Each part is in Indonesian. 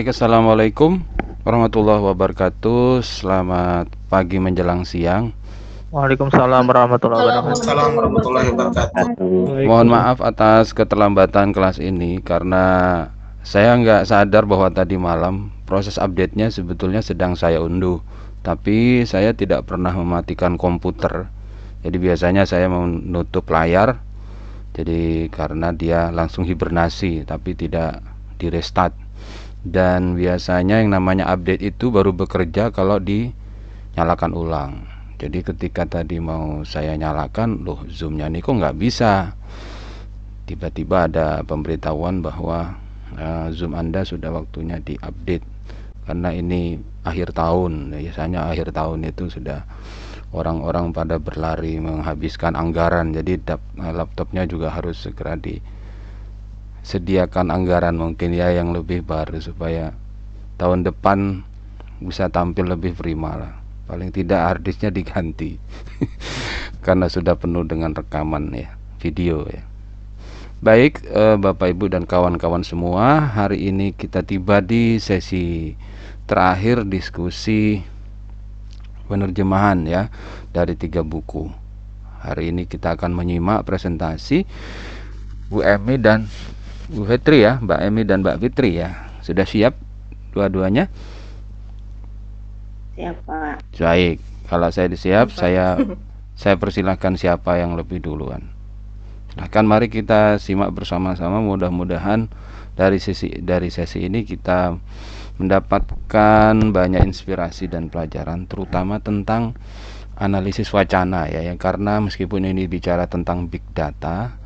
Baik, Assalamualaikum warahmatullahi wabarakatuh. Selamat pagi menjelang siang. Waalaikumsalam warahmatullahi wabarakatuh. Waalaikumsalam warahmatullahi wabarakatuh. Mohon maaf atas keterlambatan kelas ini karena saya nggak sadar bahwa tadi malam proses update-nya sebetulnya sedang saya unduh. Tapi saya tidak pernah mematikan komputer. Jadi biasanya saya menutup layar. Jadi karena dia langsung hibernasi tapi tidak di restart dan biasanya yang namanya update itu baru bekerja kalau dinyalakan ulang. Jadi ketika tadi mau saya nyalakan loh zoomnya ini kok nggak bisa? Tiba-tiba ada pemberitahuan bahwa uh, zoom anda sudah waktunya diupdate. Karena ini akhir tahun biasanya akhir tahun itu sudah orang-orang pada berlari menghabiskan anggaran. Jadi laptopnya juga harus segera di sediakan anggaran mungkin ya yang lebih baru supaya tahun depan bisa tampil lebih prima lah. Paling tidak harddisknya diganti. Karena sudah penuh dengan rekaman ya video ya. Baik eh, Bapak Ibu dan kawan-kawan semua hari ini kita tiba di sesi terakhir diskusi penerjemahan ya dari tiga buku. Hari ini kita akan menyimak presentasi Bu Emi dan Bu Fitri ya, Mbak Emi dan Mbak Fitri ya. Sudah siap dua-duanya? Siap, Pak. Baik. Kalau saya siap, saya saya persilahkan siapa yang lebih duluan. Silahkan mari kita simak bersama-sama mudah-mudahan dari sesi dari sesi ini kita mendapatkan banyak inspirasi dan pelajaran terutama tentang analisis wacana ya yang karena meskipun ini bicara tentang big data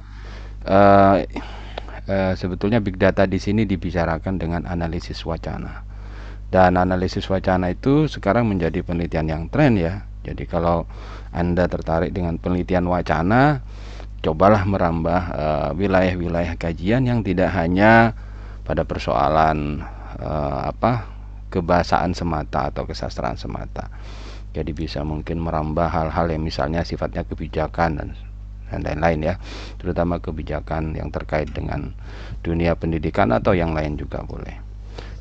uh, eh, sebetulnya big data di sini dibicarakan dengan analisis wacana. Dan analisis wacana itu sekarang menjadi penelitian yang tren ya. Jadi kalau Anda tertarik dengan penelitian wacana, cobalah merambah eh, wilayah-wilayah uh, kajian yang tidak hanya pada persoalan uh, apa kebahasaan semata atau kesastraan semata. Jadi bisa mungkin merambah hal-hal yang misalnya sifatnya kebijakan dan dan lain-lain ya. Terutama kebijakan yang terkait dengan dunia pendidikan atau yang lain juga boleh.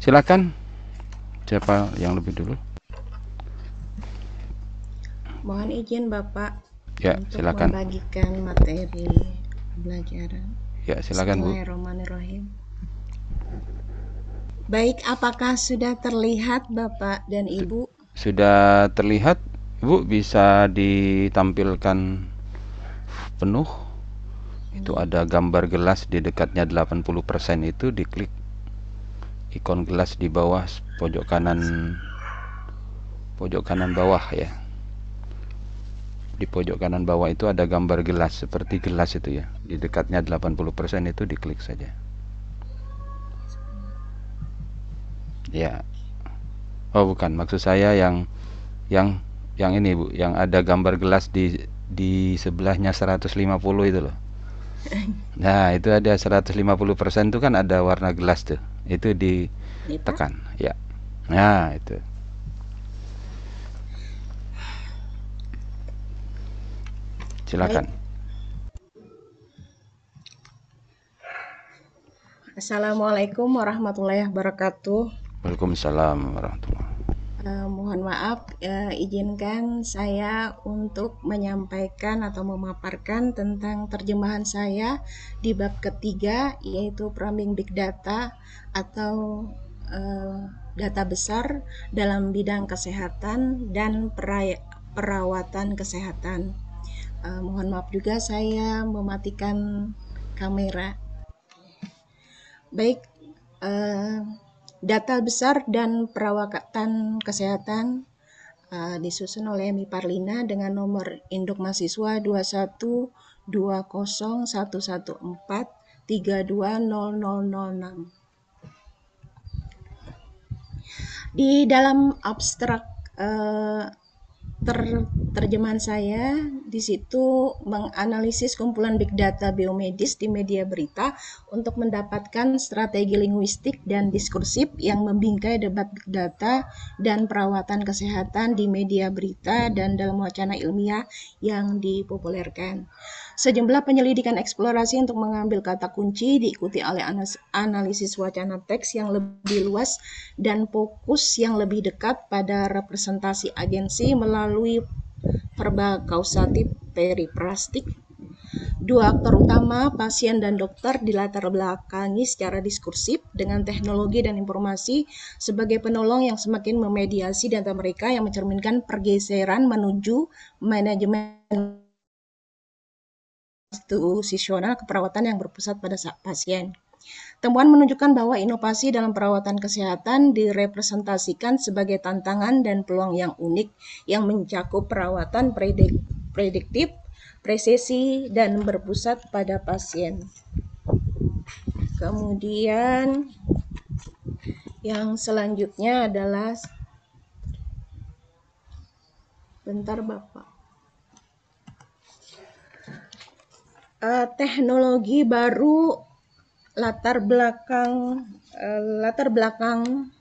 Silakan siapa yang lebih dulu? Mohon izin bapak ya untuk silakan. membagikan materi pelajaran ya silakan bu. Baik apakah sudah terlihat bapak dan ibu? sudah terlihat? Ibu bisa ditampilkan penuh itu ada gambar gelas di dekatnya 80% itu diklik ikon gelas di bawah pojok kanan pojok kanan bawah ya. Di pojok kanan bawah itu ada gambar gelas seperti gelas itu ya. Di dekatnya 80% itu diklik saja. Ya. Oh bukan. Maksud saya yang yang yang ini Bu. Yang ada gambar gelas di di sebelahnya 150 itu loh. Nah itu ada 150 persen itu kan ada warna gelas tuh. Itu ditekan ya. Nah itu. Silakan. Assalamualaikum warahmatullahi wabarakatuh. Waalaikumsalam warahmatullahi Uh, mohon maaf, uh, izinkan saya untuk menyampaikan atau memaparkan tentang terjemahan saya di bab ketiga, yaitu Framing Big Data atau uh, data besar dalam bidang kesehatan dan perawatan kesehatan. Uh, mohon maaf juga saya mematikan kamera. Baik. Uh, Data besar dan perawatan kesehatan uh, disusun oleh Mi Parlina dengan nomor induk mahasiswa 2120114 320006. Di dalam abstrak uh, ter terjemahan saya di situ menganalisis kumpulan big data biomedis di media berita untuk mendapatkan strategi linguistik dan diskursif yang membingkai debat big data dan perawatan kesehatan di media berita dan dalam wacana ilmiah yang dipopulerkan. Sejumlah penyelidikan eksplorasi untuk mengambil kata kunci diikuti oleh analisis wacana teks yang lebih luas dan fokus yang lebih dekat pada representasi agensi melalui verbal kausatif periprastik. Dua aktor utama, pasien dan dokter, dilatar belakangi secara diskursif dengan teknologi dan informasi sebagai penolong yang semakin memediasi data mereka yang mencerminkan pergeseran menuju manajemen institusional keperawatan yang berpusat pada pasien. Temuan menunjukkan bahwa inovasi dalam perawatan kesehatan direpresentasikan sebagai tantangan dan peluang yang unik yang mencakup perawatan predik prediktif, presisi, dan berpusat pada pasien. Kemudian yang selanjutnya adalah bentar Bapak. Uh, teknologi baru latar belakang uh, latar belakang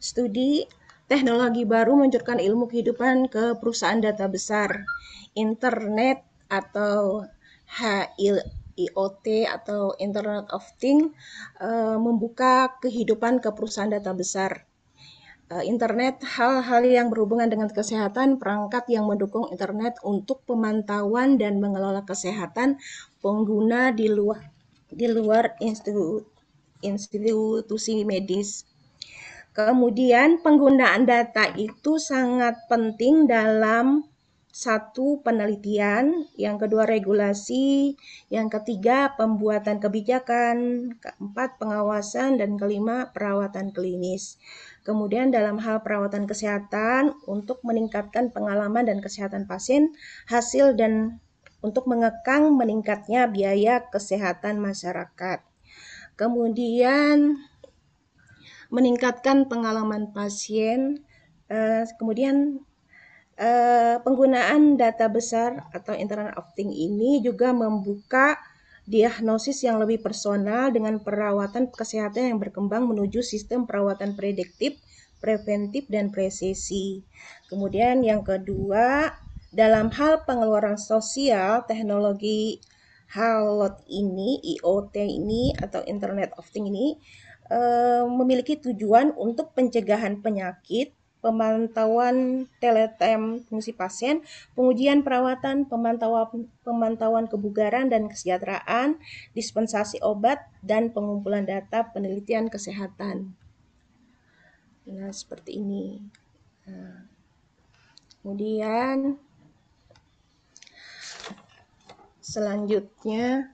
studi teknologi baru meluncurkan ilmu kehidupan ke perusahaan data besar internet atau HIOT atau Internet of Things uh, membuka kehidupan ke perusahaan data besar. Eh, internet, hal-hal yang berhubungan dengan kesehatan, perangkat yang mendukung internet untuk pemantauan dan mengelola kesehatan pengguna di luar di luar institu, institusi medis. Kemudian penggunaan data itu sangat penting dalam satu penelitian, yang kedua regulasi, yang ketiga pembuatan kebijakan, keempat pengawasan, dan kelima perawatan klinis. Kemudian dalam hal perawatan kesehatan untuk meningkatkan pengalaman dan kesehatan pasien, hasil dan untuk mengekang meningkatnya biaya kesehatan masyarakat. Kemudian meningkatkan pengalaman pasien, eh, kemudian eh, penggunaan data besar atau Internet of Things ini juga membuka diagnosis yang lebih personal dengan perawatan kesehatan yang berkembang menuju sistem perawatan prediktif, preventif, dan presisi. Kemudian yang kedua, dalam hal pengeluaran sosial, teknologi HALOT ini, IoT ini, atau Internet of Things ini, eh, memiliki tujuan untuk pencegahan penyakit, pemantauan teletem fungsi pasien, pengujian perawatan, pemantauan pemantauan kebugaran dan kesejahteraan, dispensasi obat, dan pengumpulan data penelitian kesehatan. Nah, seperti ini. Nah, kemudian selanjutnya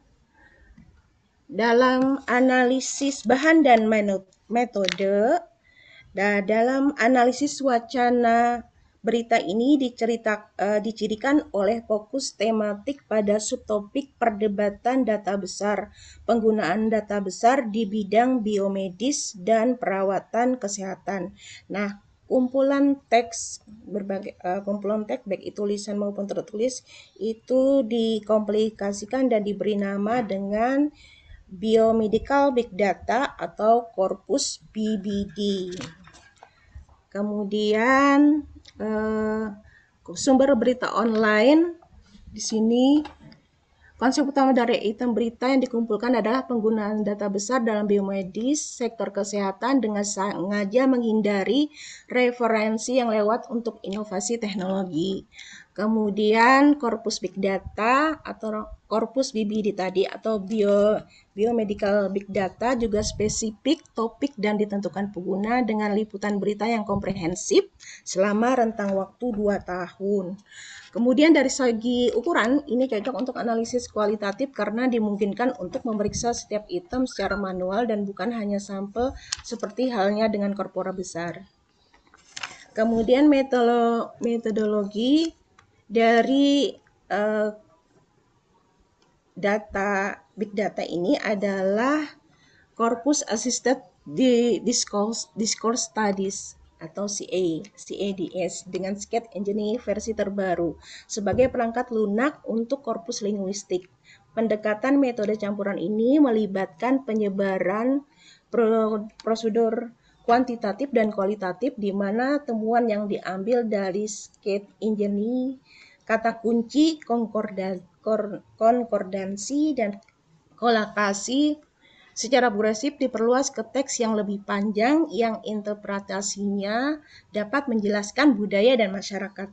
dalam analisis bahan dan metode Nah, dalam analisis wacana berita ini dicerita, uh, dicirikan oleh fokus tematik pada subtopik perdebatan data besar, penggunaan data besar di bidang biomedis dan perawatan kesehatan. Nah, kumpulan teks berbagai uh, kumpulan teks baik itu tulisan maupun tertulis itu dikomplikasikan dan diberi nama dengan Biomedical Big Data atau Corpus BBD. Kemudian eh, sumber berita online di sini Konsep utama dari item berita yang dikumpulkan adalah penggunaan data besar dalam biomedis, sektor kesehatan dengan sengaja menghindari referensi yang lewat untuk inovasi teknologi. Kemudian korpus big data atau korpus BBD tadi atau bio biomedical big data juga spesifik topik dan ditentukan pengguna dengan liputan berita yang komprehensif selama rentang waktu 2 tahun. Kemudian dari segi ukuran ini cocok untuk analisis kualitatif karena dimungkinkan untuk memeriksa setiap item secara manual dan bukan hanya sampel seperti halnya dengan korpora besar. Kemudian metodologi dari uh, data big data ini adalah Corpus Assisted Discourse, Discourse Studies atau CA, CADS dengan Skate Engine versi terbaru sebagai perangkat lunak untuk korpus linguistik. Pendekatan metode campuran ini melibatkan penyebaran prosedur kuantitatif dan kualitatif di mana temuan yang diambil dari Skate Engine kata kunci, konkordansi, dan kolakasi secara progresif diperluas ke teks yang lebih panjang yang interpretasinya dapat menjelaskan budaya dan masyarakat.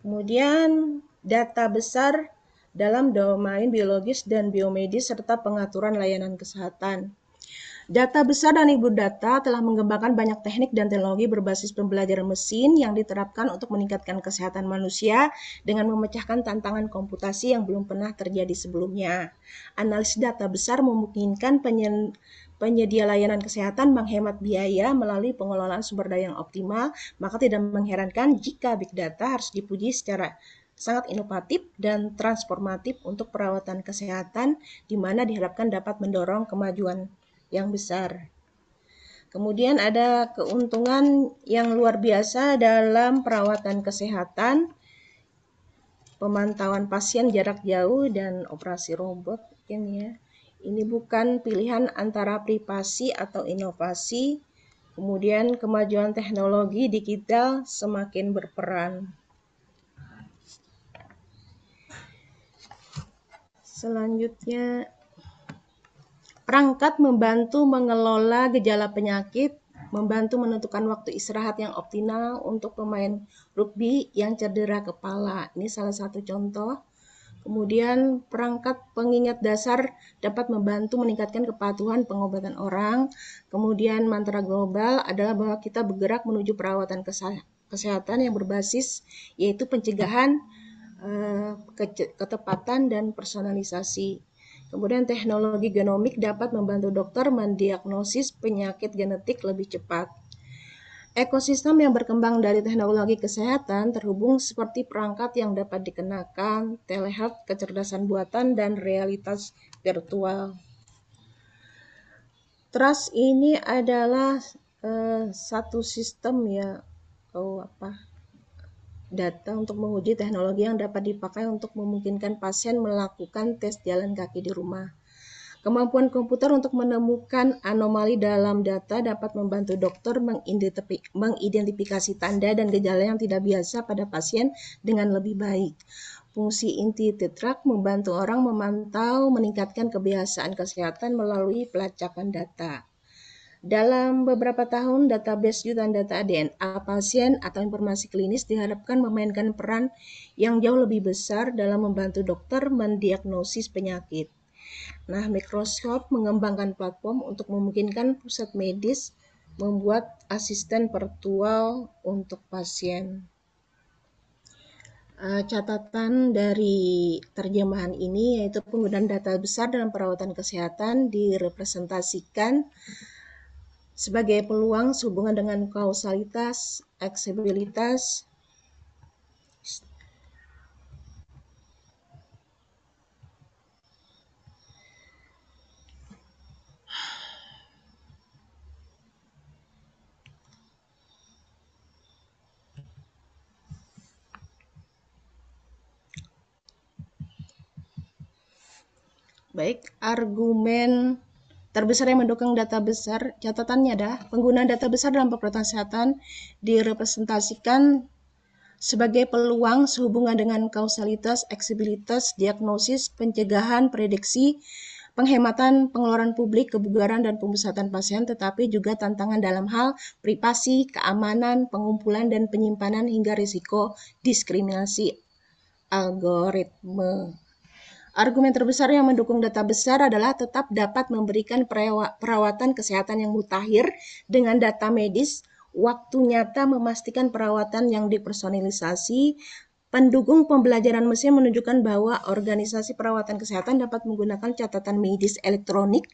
Kemudian data besar dalam domain biologis dan biomedis serta pengaturan layanan kesehatan. Data besar dan ibu data telah mengembangkan banyak teknik dan teknologi berbasis pembelajaran mesin yang diterapkan untuk meningkatkan kesehatan manusia dengan memecahkan tantangan komputasi yang belum pernah terjadi sebelumnya. Analisis data besar memungkinkan penyedia layanan kesehatan menghemat biaya melalui pengelolaan sumber daya yang optimal, maka tidak mengherankan jika big data harus dipuji secara sangat inovatif dan transformatif untuk perawatan kesehatan di mana diharapkan dapat mendorong kemajuan yang besar. Kemudian ada keuntungan yang luar biasa dalam perawatan kesehatan, pemantauan pasien jarak jauh dan operasi robot ini ya. Ini bukan pilihan antara privasi atau inovasi. Kemudian kemajuan teknologi digital semakin berperan. Selanjutnya Perangkat membantu mengelola gejala penyakit, membantu menentukan waktu istirahat yang optimal untuk pemain rugby yang cedera kepala. Ini salah satu contoh. Kemudian perangkat pengingat dasar dapat membantu meningkatkan kepatuhan pengobatan orang. Kemudian mantra global adalah bahwa kita bergerak menuju perawatan kesehatan yang berbasis yaitu pencegahan, eh, ketepatan dan personalisasi. Kemudian teknologi genomik dapat membantu dokter mendiagnosis penyakit genetik lebih cepat. Ekosistem yang berkembang dari teknologi kesehatan terhubung seperti perangkat yang dapat dikenakan, telehealth, kecerdasan buatan, dan realitas virtual. Trust ini adalah uh, satu sistem ya, oh apa data untuk menguji teknologi yang dapat dipakai untuk memungkinkan pasien melakukan tes jalan kaki di rumah. Kemampuan komputer untuk menemukan anomali dalam data dapat membantu dokter mengidentifikasi tanda dan gejala yang tidak biasa pada pasien dengan lebih baik. Fungsi inti tetrak membantu orang memantau meningkatkan kebiasaan kesehatan melalui pelacakan data. Dalam beberapa tahun, database jutaan data DNA pasien atau informasi klinis diharapkan memainkan peran yang jauh lebih besar dalam membantu dokter mendiagnosis penyakit. Nah, Microsoft mengembangkan platform untuk memungkinkan pusat medis membuat asisten virtual untuk pasien. Uh, catatan dari terjemahan ini yaitu penggunaan data besar dalam perawatan kesehatan direpresentasikan sebagai peluang sehubungan dengan kausalitas, aksesibilitas, Baik, argumen terbesar yang mendukung data besar, catatannya adalah penggunaan data besar dalam perawatan kesehatan direpresentasikan sebagai peluang sehubungan dengan kausalitas, eksibilitas, diagnosis, pencegahan, prediksi, penghematan pengeluaran publik, kebugaran, dan pembesatan pasien, tetapi juga tantangan dalam hal privasi, keamanan, pengumpulan, dan penyimpanan hingga risiko diskriminasi algoritme. Argumen terbesar yang mendukung data besar adalah tetap dapat memberikan perawatan kesehatan yang mutakhir dengan data medis, waktu nyata memastikan perawatan yang dipersonalisasi, Pendukung pembelajaran mesin menunjukkan bahwa organisasi perawatan kesehatan dapat menggunakan catatan medis elektronik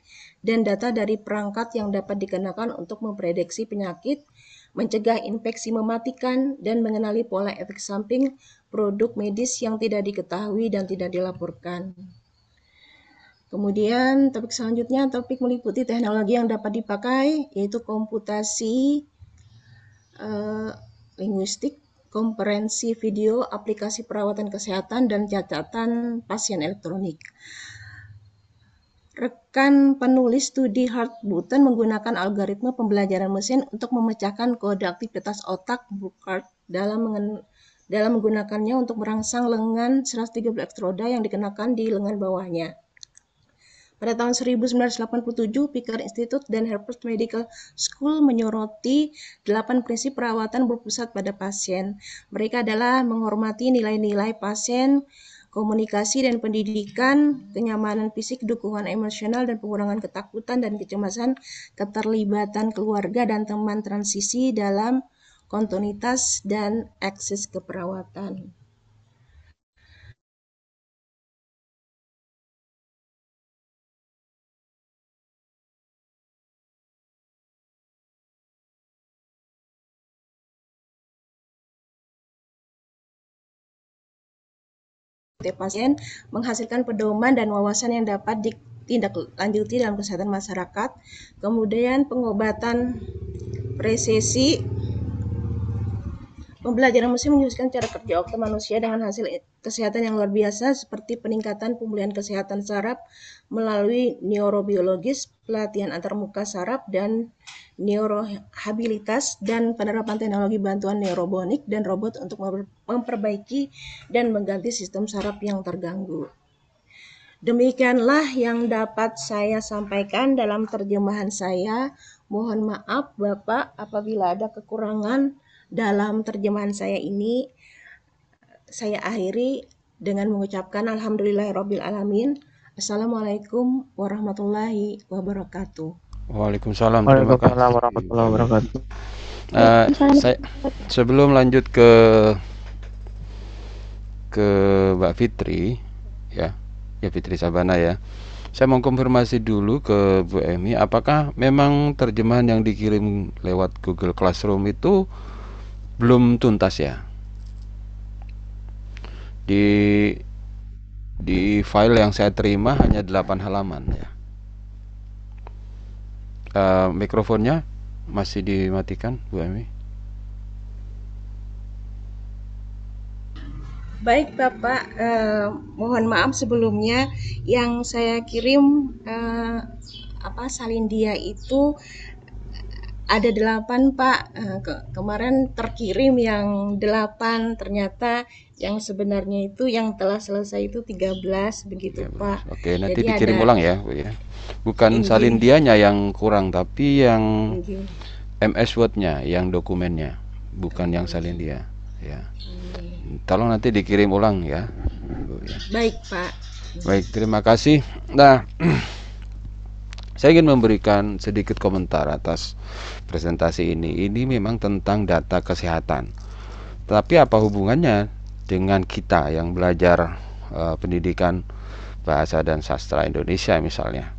dan data dari perangkat yang dapat dikenakan untuk memprediksi penyakit, mencegah infeksi mematikan, dan mengenali pola efek samping produk medis yang tidak diketahui dan tidak dilaporkan. Kemudian topik selanjutnya topik meliputi teknologi yang dapat dipakai yaitu komputasi uh, linguistik, konferensi video, aplikasi perawatan kesehatan dan catatan pasien elektronik. Rekan penulis studi Hart Button menggunakan algoritma pembelajaran mesin untuk memecahkan kode aktivitas otak Burkhardt dalam dalam menggunakannya untuk merangsang lengan 130 elektroda yang dikenakan di lengan bawahnya. Pada tahun 1987, Pickard Institute dan Harvard Medical School menyoroti delapan prinsip perawatan berpusat pada pasien. Mereka adalah menghormati nilai-nilai pasien, komunikasi dan pendidikan, kenyamanan fisik, dukungan emosional, dan pengurangan ketakutan dan kecemasan, keterlibatan keluarga dan teman transisi dalam kontinuitas dan akses keperawatan. Pasien menghasilkan pedoman dan wawasan yang dapat ditindaklanjuti dalam kesehatan masyarakat. Kemudian pengobatan presesi Pembelajaran musik menjelaskan cara kerja otak manusia dengan hasil kesehatan yang luar biasa seperti peningkatan pemulihan kesehatan saraf melalui neurobiologis, pelatihan antarmuka saraf dan neurohabilitas dan penerapan teknologi bantuan neurobonik dan robot untuk memperbaiki dan mengganti sistem saraf yang terganggu. Demikianlah yang dapat saya sampaikan dalam terjemahan saya. Mohon maaf Bapak apabila ada kekurangan dalam terjemahan saya ini saya akhiri dengan mengucapkan alhamdulillahirabbil alamin. Assalamualaikum warahmatullahi wabarakatuh. Waalaikumsalam. Warahmatullahi wabarakatuh. Uh, saya sebelum lanjut ke ke Mbak Fitri ya, ya Fitri Sabana ya. Saya mau konfirmasi dulu ke Bu Emi, apakah memang terjemahan yang dikirim lewat Google Classroom itu belum tuntas ya. Di di file yang saya terima hanya 8 halaman ya. Uh, mikrofonnya masih dimatikan Bu Emi? Baik Bapak, eh, mohon maaf sebelumnya. Yang saya kirim eh, apa salindia itu ada delapan Pak. Eh, ke kemarin terkirim yang delapan, ternyata yang sebenarnya itu yang telah selesai itu 13 begitu 13. Pak. Oke, nanti Jadi dikirim ada, ulang ya, Bu ya. Bukan ini. salindianya yang kurang tapi yang ini. MS Word-nya, yang dokumennya, bukan yang salindia ya. Ini. Tolong nanti dikirim ulang ya. Bu, ya. Baik, Pak. Baik, terima kasih. Nah, Saya ingin memberikan sedikit komentar atas presentasi ini. Ini memang tentang data kesehatan. Tapi apa hubungannya dengan kita yang belajar uh, pendidikan bahasa dan sastra Indonesia misalnya?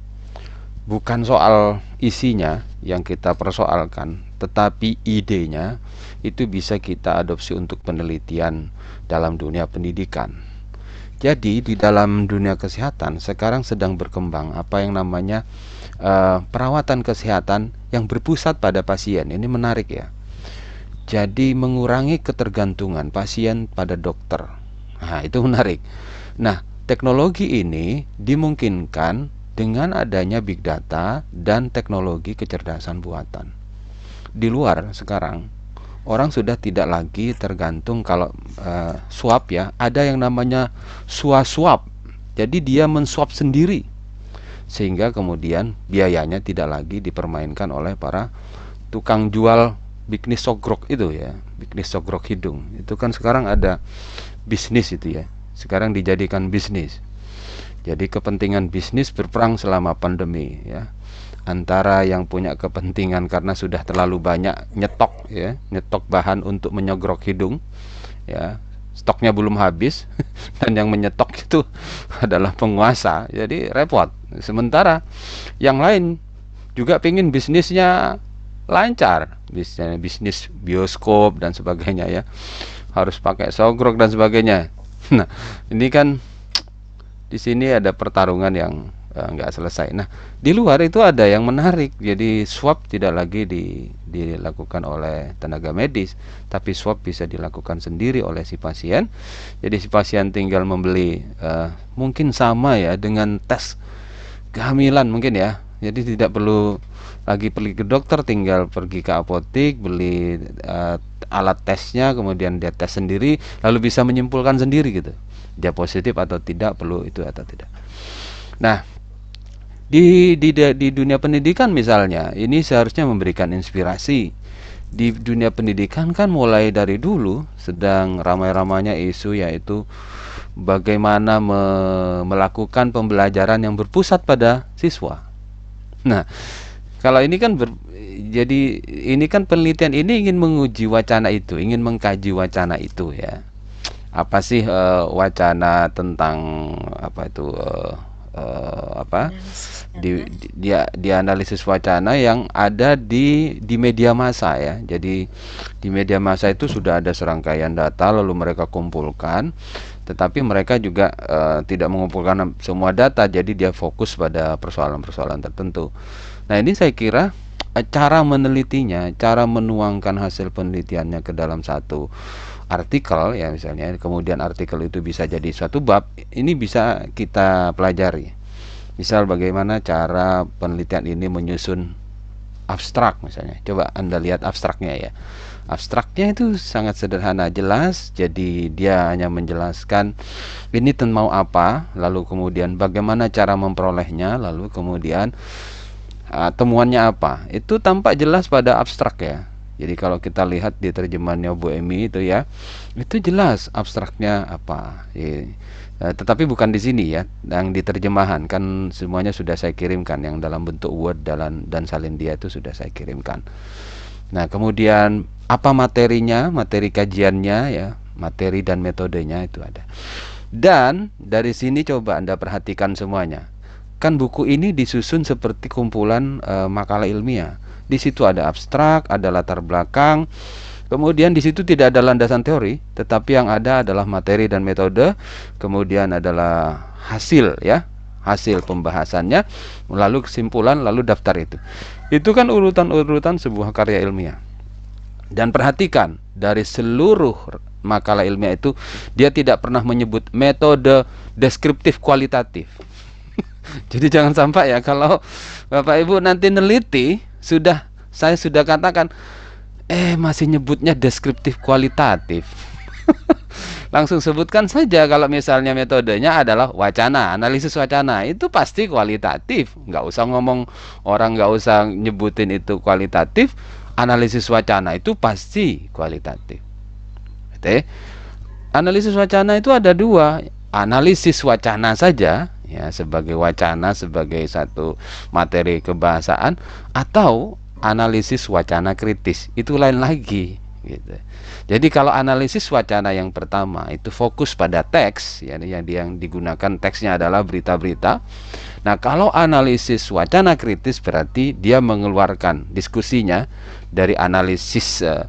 Bukan soal isinya yang kita persoalkan, tetapi idenya itu bisa kita adopsi untuk penelitian dalam dunia pendidikan. Jadi di dalam dunia kesehatan sekarang sedang berkembang apa yang namanya uh, perawatan kesehatan yang berpusat pada pasien. Ini menarik ya. Jadi mengurangi ketergantungan pasien pada dokter. Nah, itu menarik. Nah, teknologi ini dimungkinkan dengan adanya big data dan teknologi kecerdasan buatan. Di luar sekarang orang sudah tidak lagi tergantung kalau uh, swab ya, ada yang namanya swab. Jadi dia mensuap sendiri sehingga kemudian biayanya tidak lagi dipermainkan oleh para tukang jual bisnis sogrok itu ya bisnis sogrok hidung. Itu kan sekarang ada bisnis itu ya sekarang dijadikan bisnis. Jadi kepentingan bisnis berperang selama pandemi ya. Antara yang punya kepentingan karena sudah terlalu banyak nyetok ya nyetok bahan untuk menyogrok hidung ya stoknya belum habis dan yang menyetok itu adalah penguasa. Jadi repot. Sementara yang lain juga ingin bisnisnya lancar. Bisnis bisnis bioskop dan sebagainya ya. Harus pakai sogrok dan sebagainya. Nah ini kan di sini ada pertarungan yang Eh, nggak selesai. Nah, di luar itu ada yang menarik. Jadi swab tidak lagi di, dilakukan oleh tenaga medis, tapi swab bisa dilakukan sendiri oleh si pasien. Jadi si pasien tinggal membeli uh, mungkin sama ya dengan tes kehamilan mungkin ya. Jadi tidak perlu lagi pergi ke dokter, tinggal pergi ke apotik beli uh, alat tesnya kemudian dia tes sendiri lalu bisa menyimpulkan sendiri gitu dia positif atau tidak perlu itu atau tidak nah di di di dunia pendidikan misalnya ini seharusnya memberikan inspirasi di dunia pendidikan kan mulai dari dulu sedang ramai-ramainya isu yaitu bagaimana me melakukan pembelajaran yang berpusat pada siswa. Nah, kalau ini kan ber, jadi ini kan penelitian ini ingin menguji wacana itu, ingin mengkaji wacana itu ya. Apa sih uh, wacana tentang apa itu uh, uh, apa? Di, di dia di analisis wacana yang ada di di media massa ya. Jadi di media massa itu sudah ada serangkaian data lalu mereka kumpulkan tetapi mereka juga uh, tidak mengumpulkan semua data jadi dia fokus pada persoalan-persoalan tertentu. Nah, ini saya kira uh, cara menelitinya, cara menuangkan hasil penelitiannya ke dalam satu artikel ya misalnya, kemudian artikel itu bisa jadi suatu bab, ini bisa kita pelajari. Misal bagaimana cara penelitian ini menyusun abstrak misalnya. Coba Anda lihat abstraknya ya abstraknya itu sangat sederhana jelas jadi dia hanya menjelaskan ini mau apa lalu kemudian bagaimana cara memperolehnya lalu kemudian uh, temuannya apa itu tampak jelas pada abstrak ya jadi kalau kita lihat di terjemahannya Bu Emi itu ya itu jelas abstraknya apa ya. Tetapi bukan di sini ya yang diterjemahan kan semuanya sudah saya kirimkan yang dalam bentuk word dan dan salin dia itu sudah saya kirimkan Nah, kemudian apa materinya, materi kajiannya ya, materi dan metodenya itu ada. Dan dari sini coba Anda perhatikan semuanya. Kan buku ini disusun seperti kumpulan e, makalah ilmiah. Di situ ada abstrak, ada latar belakang. Kemudian di situ tidak ada landasan teori, tetapi yang ada adalah materi dan metode, kemudian adalah hasil ya, hasil pembahasannya, lalu kesimpulan, lalu daftar itu. Itu kan urutan-urutan sebuah karya ilmiah. Dan perhatikan, dari seluruh makalah ilmiah itu dia tidak pernah menyebut metode deskriptif kualitatif. Jadi jangan sampai ya kalau Bapak Ibu nanti neliti sudah saya sudah katakan eh masih nyebutnya deskriptif kualitatif. langsung sebutkan saja kalau misalnya metodenya adalah wacana, analisis wacana itu pasti kualitatif. Nggak usah ngomong orang nggak usah nyebutin itu kualitatif, analisis wacana itu pasti kualitatif. Oke. Analisis wacana itu ada dua, analisis wacana saja ya sebagai wacana sebagai satu materi kebahasaan atau analisis wacana kritis itu lain lagi gitu. Jadi kalau analisis wacana yang pertama itu fokus pada teks, ya, yang yang digunakan teksnya adalah berita-berita. Nah, kalau analisis wacana kritis berarti dia mengeluarkan diskusinya dari analisis uh,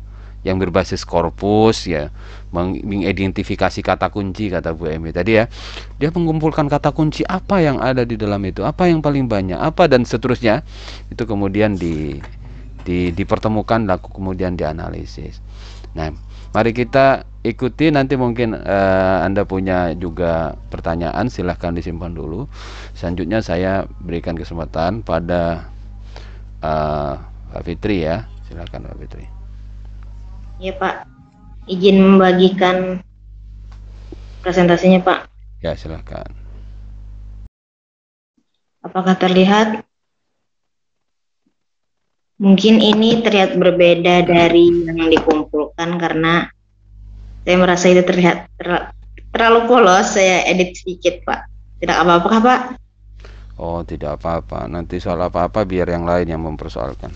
yang berbasis korpus ya, mengidentifikasi kata kunci kata Bu Emi tadi ya. Dia mengumpulkan kata kunci apa yang ada di dalam itu, apa yang paling banyak, apa dan seterusnya. Itu kemudian di di, dipertemukan laku kemudian dianalisis. Nah, mari kita ikuti nanti mungkin uh, Anda punya juga pertanyaan silahkan disimpan dulu. Selanjutnya saya berikan kesempatan pada uh, Pak Fitri ya. Silahkan Pak Fitri. Ya Pak, izin membagikan presentasinya Pak. Ya silahkan. Apakah terlihat? Mungkin ini terlihat berbeda dari yang dikumpulkan karena saya merasa itu terlihat ter terlalu polos. Saya edit sedikit, Pak. Tidak apa-apa, Pak? Oh, tidak apa-apa. Nanti soal apa-apa biar yang lain yang mempersoalkan.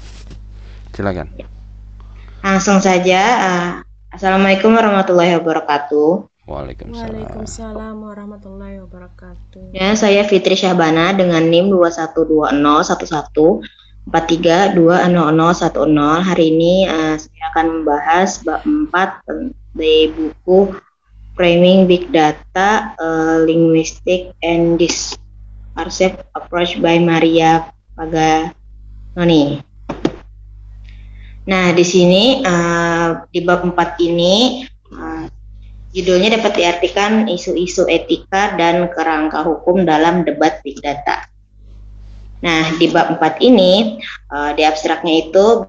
Silakan. Ya. Langsung saja. Uh, Assalamualaikum warahmatullahi wabarakatuh. Waalaikumsalam. Waalaikumsalam warahmatullahi wabarakatuh. Ya, saya Fitri Syahbana dengan NIM 212011 43200010. Hari ini uh, saya akan membahas bab 4 dari buku Framing Big Data uh, Linguistic and Discursive Approach by Maria Paganoni. Nah, di sini uh, di bab 4 ini uh, judulnya dapat diartikan isu-isu etika dan kerangka hukum dalam debat big data. Nah, di bab 4 ini, uh, di abstraknya itu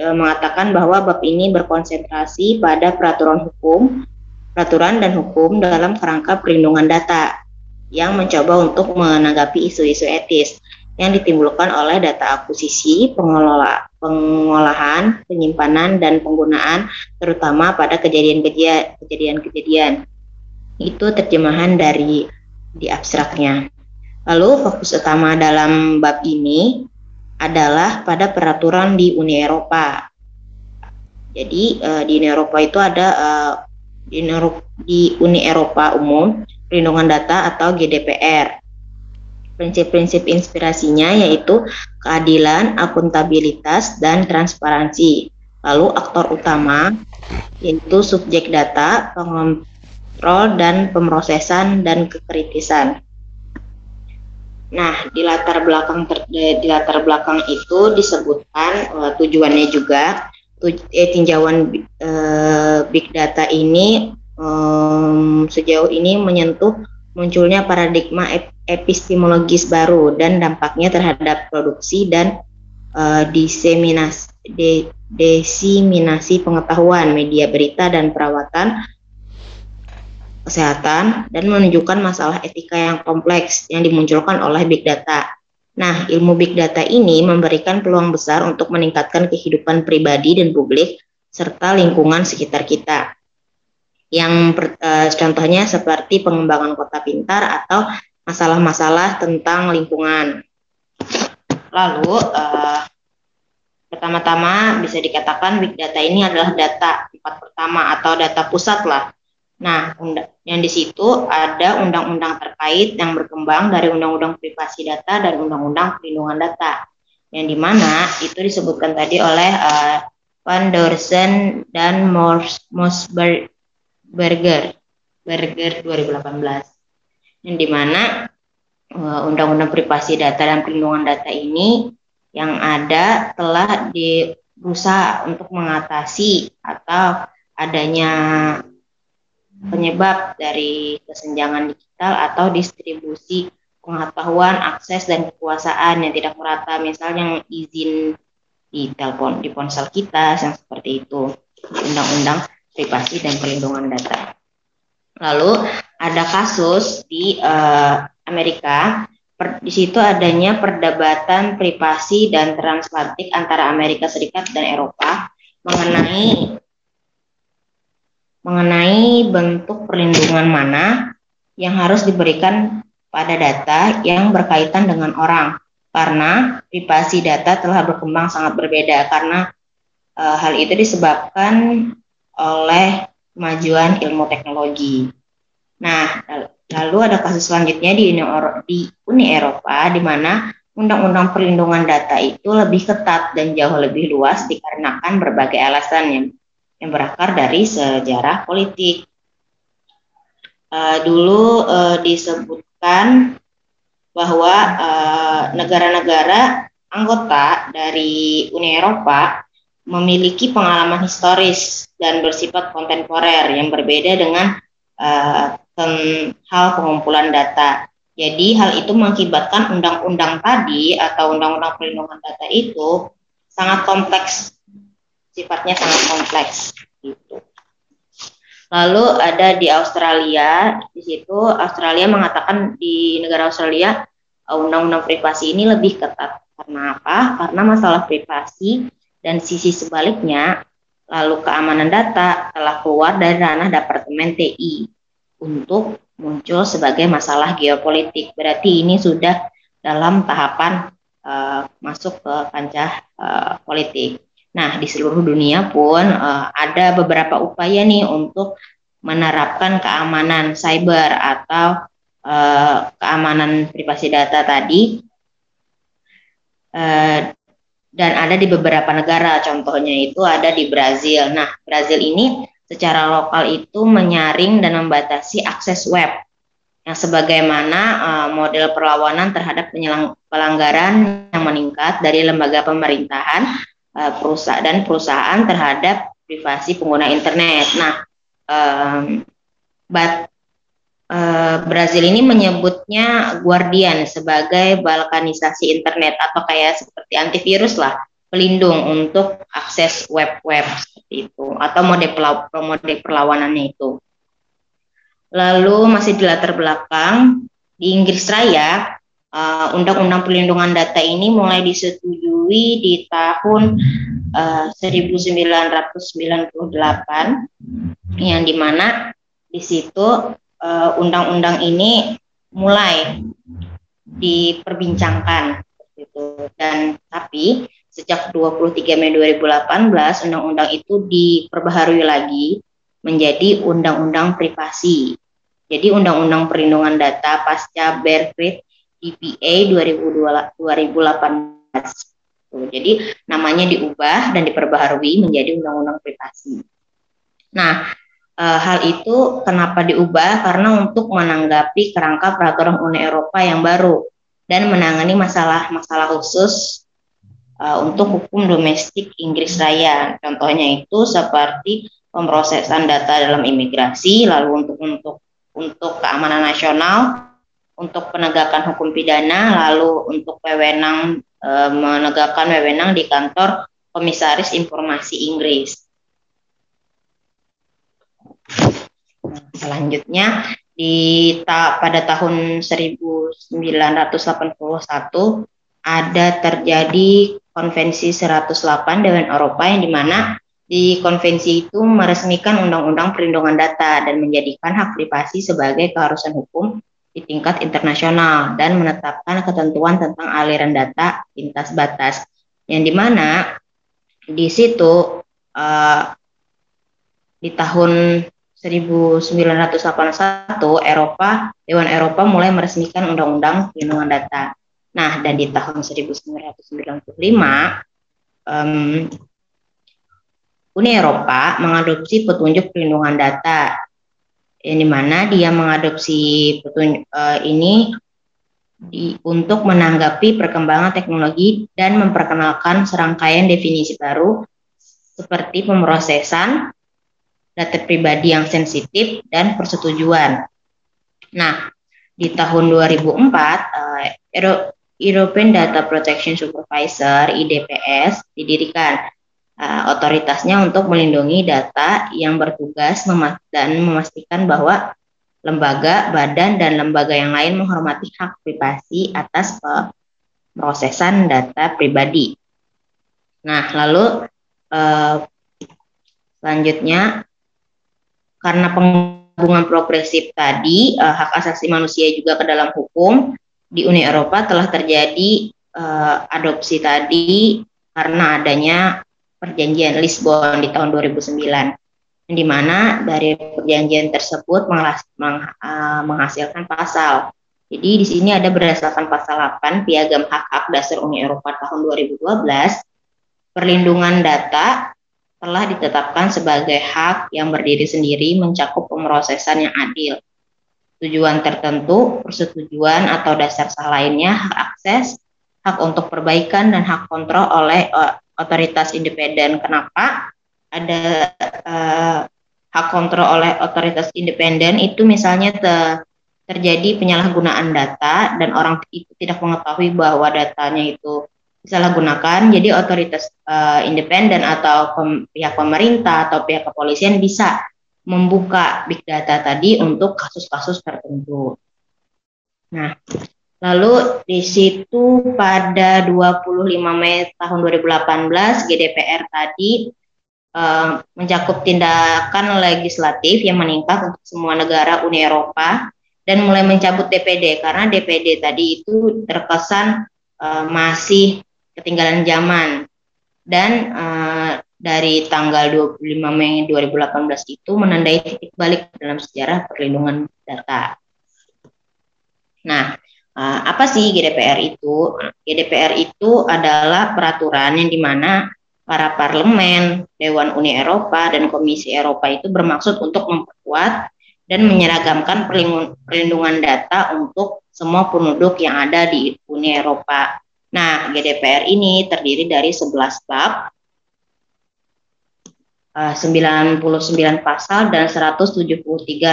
mengatakan bahwa bab ini berkonsentrasi pada peraturan hukum, peraturan dan hukum dalam kerangka perlindungan data yang mencoba untuk menanggapi isu-isu etis yang ditimbulkan oleh data akuisisi, pengelola, pengolahan, penyimpanan, dan penggunaan, terutama pada kejadian-kejadian. Itu terjemahan dari di abstraknya. Lalu fokus utama dalam bab ini adalah pada peraturan di Uni Eropa. Jadi uh, di Uni Eropa itu ada uh, di, di Uni Eropa umum perlindungan data atau GDPR. Prinsip-prinsip inspirasinya yaitu keadilan, akuntabilitas, dan transparansi. Lalu aktor utama yaitu subjek data, pengontrol dan pemrosesan dan kekritisan. Nah, di latar belakang ter, di latar belakang itu disebutkan uh, tujuannya juga tuj, eh, tinjauan uh, big data ini um, sejauh ini menyentuh munculnya paradigma ep, epistemologis baru dan dampaknya terhadap produksi dan uh, diseminasi de, desiminasi pengetahuan media berita dan perawatan kesehatan dan menunjukkan masalah etika yang kompleks yang dimunculkan oleh big data. Nah, ilmu big data ini memberikan peluang besar untuk meningkatkan kehidupan pribadi dan publik serta lingkungan sekitar kita. Yang uh, contohnya seperti pengembangan kota pintar atau masalah-masalah tentang lingkungan. Lalu uh, pertama-tama bisa dikatakan big data ini adalah data tempat pertama atau data pusat lah Nah, yang di situ ada undang-undang terkait yang berkembang dari undang-undang privasi data dan undang-undang perlindungan data. Yang di mana itu disebutkan tadi oleh uh, Van Dorsen dan Mosberger Berger 2018. Yang di mana uh, undang-undang privasi data dan perlindungan data ini yang ada telah berusaha untuk mengatasi atau adanya penyebab dari kesenjangan digital atau distribusi pengetahuan, akses dan kekuasaan yang tidak merata, misalnya izin di telepon di ponsel kita yang seperti itu, undang-undang privasi dan perlindungan data. Lalu ada kasus di uh, Amerika, per, di situ adanya perdebatan privasi dan transatlantik antara Amerika Serikat dan Eropa mengenai mengenai bentuk perlindungan mana yang harus diberikan pada data yang berkaitan dengan orang. Karena privasi data telah berkembang sangat berbeda. Karena e, hal itu disebabkan oleh kemajuan ilmu teknologi. Nah, lalu ada kasus selanjutnya di Uni, di Uni Eropa di mana undang-undang perlindungan data itu lebih ketat dan jauh lebih luas dikarenakan berbagai alasan yang yang berakar dari sejarah politik. Uh, dulu uh, disebutkan bahwa eh, negara-negara uh, anggota dari Uni Eropa memiliki pengalaman historis dan bersifat kontemporer yang berbeda dengan uh, hal pengumpulan data. Jadi hal itu mengakibatkan undang-undang tadi atau undang-undang perlindungan data itu sangat kompleks sifatnya sangat kompleks gitu. Lalu ada di Australia, di situ Australia mengatakan di negara Australia uh, undang-undang privasi ini lebih ketat. Karena apa? Karena masalah privasi dan sisi sebaliknya, lalu keamanan data telah keluar dari ranah Departemen TI untuk muncul sebagai masalah geopolitik. Berarti ini sudah dalam tahapan uh, masuk ke kancah uh, politik. Nah, di seluruh dunia pun uh, ada beberapa upaya nih untuk menerapkan keamanan cyber atau uh, keamanan privasi data tadi. Uh, dan ada di beberapa negara, contohnya itu ada di Brazil. Nah, Brazil ini secara lokal itu menyaring dan membatasi akses web yang sebagaimana uh, model perlawanan terhadap pelanggaran yang meningkat dari lembaga pemerintahan uh, perusahaan dan perusahaan terhadap privasi pengguna internet. Nah, um, bat, Brazil ini menyebutnya Guardian sebagai balkanisasi internet atau kayak seperti antivirus lah, pelindung untuk akses web-web seperti itu atau mode mode perlawanannya itu. Lalu masih di latar belakang di Inggris Raya undang Undang-Undang Perlindungan Data ini mulai disetujui di tahun uh, 1998 yang di mana di situ undang undang-undang ini mulai diperbincangkan gitu dan tapi sejak 23 Mei 2018 undang-undang itu diperbaharui lagi menjadi undang-undang privasi. Jadi undang-undang perlindungan data pasca Berkrit DPA 2018. Jadi namanya diubah dan diperbaharui menjadi undang-undang privasi. Nah, e, hal itu kenapa diubah? Karena untuk menanggapi kerangka peraturan Uni Eropa yang baru dan menangani masalah-masalah khusus e, untuk hukum domestik Inggris Raya. Contohnya itu seperti pemrosesan data dalam imigrasi, lalu untuk untuk untuk keamanan nasional, untuk penegakan hukum pidana, lalu untuk wewenang e, menegakkan wewenang di kantor Komisaris Informasi Inggris. Nah, selanjutnya di ta, pada tahun 1981 ada terjadi konvensi 108 Dewan Eropa yang di mana di konvensi itu meresmikan undang-undang perlindungan data dan menjadikan hak privasi sebagai keharusan hukum di tingkat internasional dan menetapkan ketentuan tentang aliran data lintas batas. Yang di mana di situ uh, di tahun 1981 Eropa Dewan Eropa mulai meresmikan undang-undang perlindungan data. Nah dan di tahun 1995 um, Uni Eropa mengadopsi petunjuk perlindungan data yang mana dia mengadopsi petunjuk uh, ini di, untuk menanggapi perkembangan teknologi dan memperkenalkan serangkaian definisi baru seperti pemrosesan data pribadi yang sensitif dan persetujuan. Nah, di tahun 2004 uh, eh, European Data Protection Supervisor (IDPS) didirikan uh, otoritasnya untuk melindungi data yang bertugas dan memastikan bahwa lembaga, badan, dan lembaga yang lain menghormati hak privasi atas pemrosesan data pribadi. Nah, lalu uh, selanjutnya karena penggabungan progresif tadi, uh, hak asasi manusia juga ke dalam hukum di Uni Eropa telah terjadi uh, adopsi tadi karena adanya perjanjian Lisbon di tahun 2009 di mana dari perjanjian tersebut uh, menghasilkan pasal. Jadi di sini ada berdasarkan pasal 8 Piagam Hak-Hak Dasar Uni Eropa tahun 2012, perlindungan data telah ditetapkan sebagai hak yang berdiri sendiri mencakup pemrosesan yang adil. Tujuan tertentu, persetujuan atau dasar sah lainnya, hak akses, hak untuk perbaikan dan hak kontrol oleh uh, otoritas independen. Kenapa? Ada uh, hak kontrol oleh otoritas independen itu misalnya te, terjadi penyalahgunaan data dan orang itu tidak mengetahui bahwa datanya itu disalahgunakan. Jadi otoritas uh, independen atau pem, pihak pemerintah atau pihak kepolisian bisa membuka big data tadi untuk kasus-kasus tertentu. Nah, Lalu di situ pada 25 Mei tahun 2018 GDPR tadi uh, mencakup tindakan legislatif yang meningkat untuk semua negara Uni Eropa dan mulai mencabut DPD karena DPD tadi itu terkesan uh, masih ketinggalan zaman dan uh, dari tanggal 25 Mei 2018 itu menandai titik balik dalam sejarah perlindungan data. Nah, Uh, apa sih GDPR itu? GDPR itu adalah peraturan yang di mana para parlemen, Dewan Uni Eropa, dan Komisi Eropa itu bermaksud untuk memperkuat dan menyeragamkan perlindungan data untuk semua penduduk yang ada di Uni Eropa. Nah, GDPR ini terdiri dari 11 bab, 99 eh, pasal, dan 173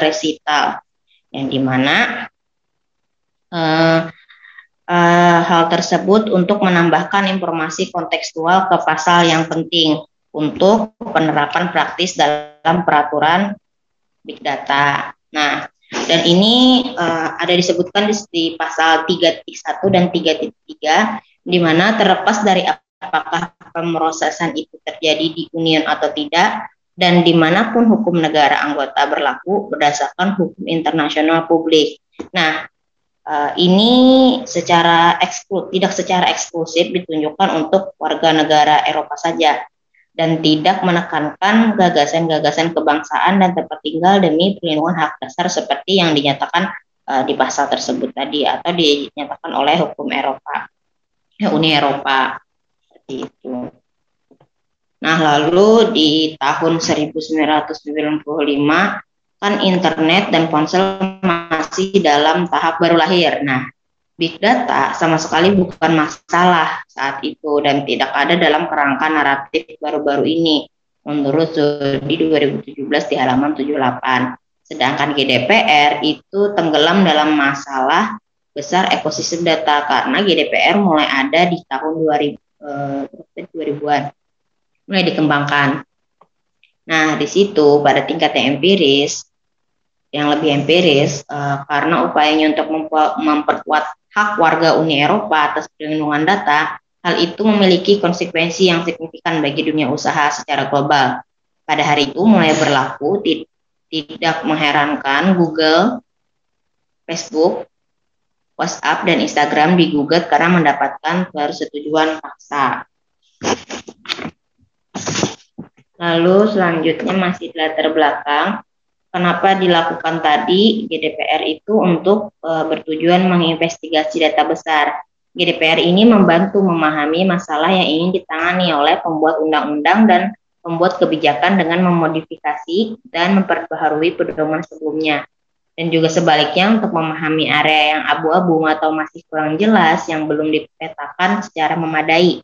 resital yang di mana uh, uh, hal tersebut untuk menambahkan informasi kontekstual ke pasal yang penting untuk penerapan praktis dalam peraturan big data. Nah, dan ini uh, ada disebutkan di, di pasal 3.1 dan 3.3 di mana terlepas dari apakah pemrosesan itu terjadi di union atau tidak dan di mana pun hukum negara anggota berlaku berdasarkan hukum internasional publik. Nah, uh, ini secara eksklusif tidak secara eksklusif ditunjukkan untuk warga negara Eropa saja dan tidak menekankan gagasan-gagasan kebangsaan dan tempat tinggal demi perlindungan hak dasar seperti yang dinyatakan uh, di pasal tersebut tadi atau dinyatakan oleh hukum Eropa, ya, Uni Eropa seperti itu. Nah, lalu di tahun 1995 kan internet dan ponsel masih dalam tahap baru lahir. Nah, big data sama sekali bukan masalah saat itu dan tidak ada dalam kerangka naratif baru-baru ini menurut di 2017 di halaman 78. Sedangkan GDPR itu tenggelam dalam masalah besar ekosistem data karena GDPR mulai ada di tahun 2000 eh, 2000-an mulai dikembangkan. Nah, di situ pada tingkat yang empiris yang lebih empiris uh, karena upayanya untuk memperkuat hak warga Uni Eropa atas perlindungan data, hal itu memiliki konsekuensi yang signifikan bagi dunia usaha secara global. Pada hari itu mulai berlaku, tidak mengherankan Google, Facebook, WhatsApp, dan Instagram digugat karena mendapatkan persetujuan paksa. Lalu selanjutnya masih latar belakang kenapa dilakukan tadi GDPR itu untuk e, bertujuan menginvestigasi data besar. GDPR ini membantu memahami masalah yang ingin ditangani oleh pembuat undang-undang dan pembuat kebijakan dengan memodifikasi dan memperbaharui pedoman sebelumnya. Dan juga sebaliknya untuk memahami area yang abu-abu atau masih kurang jelas yang belum dipetakan secara memadai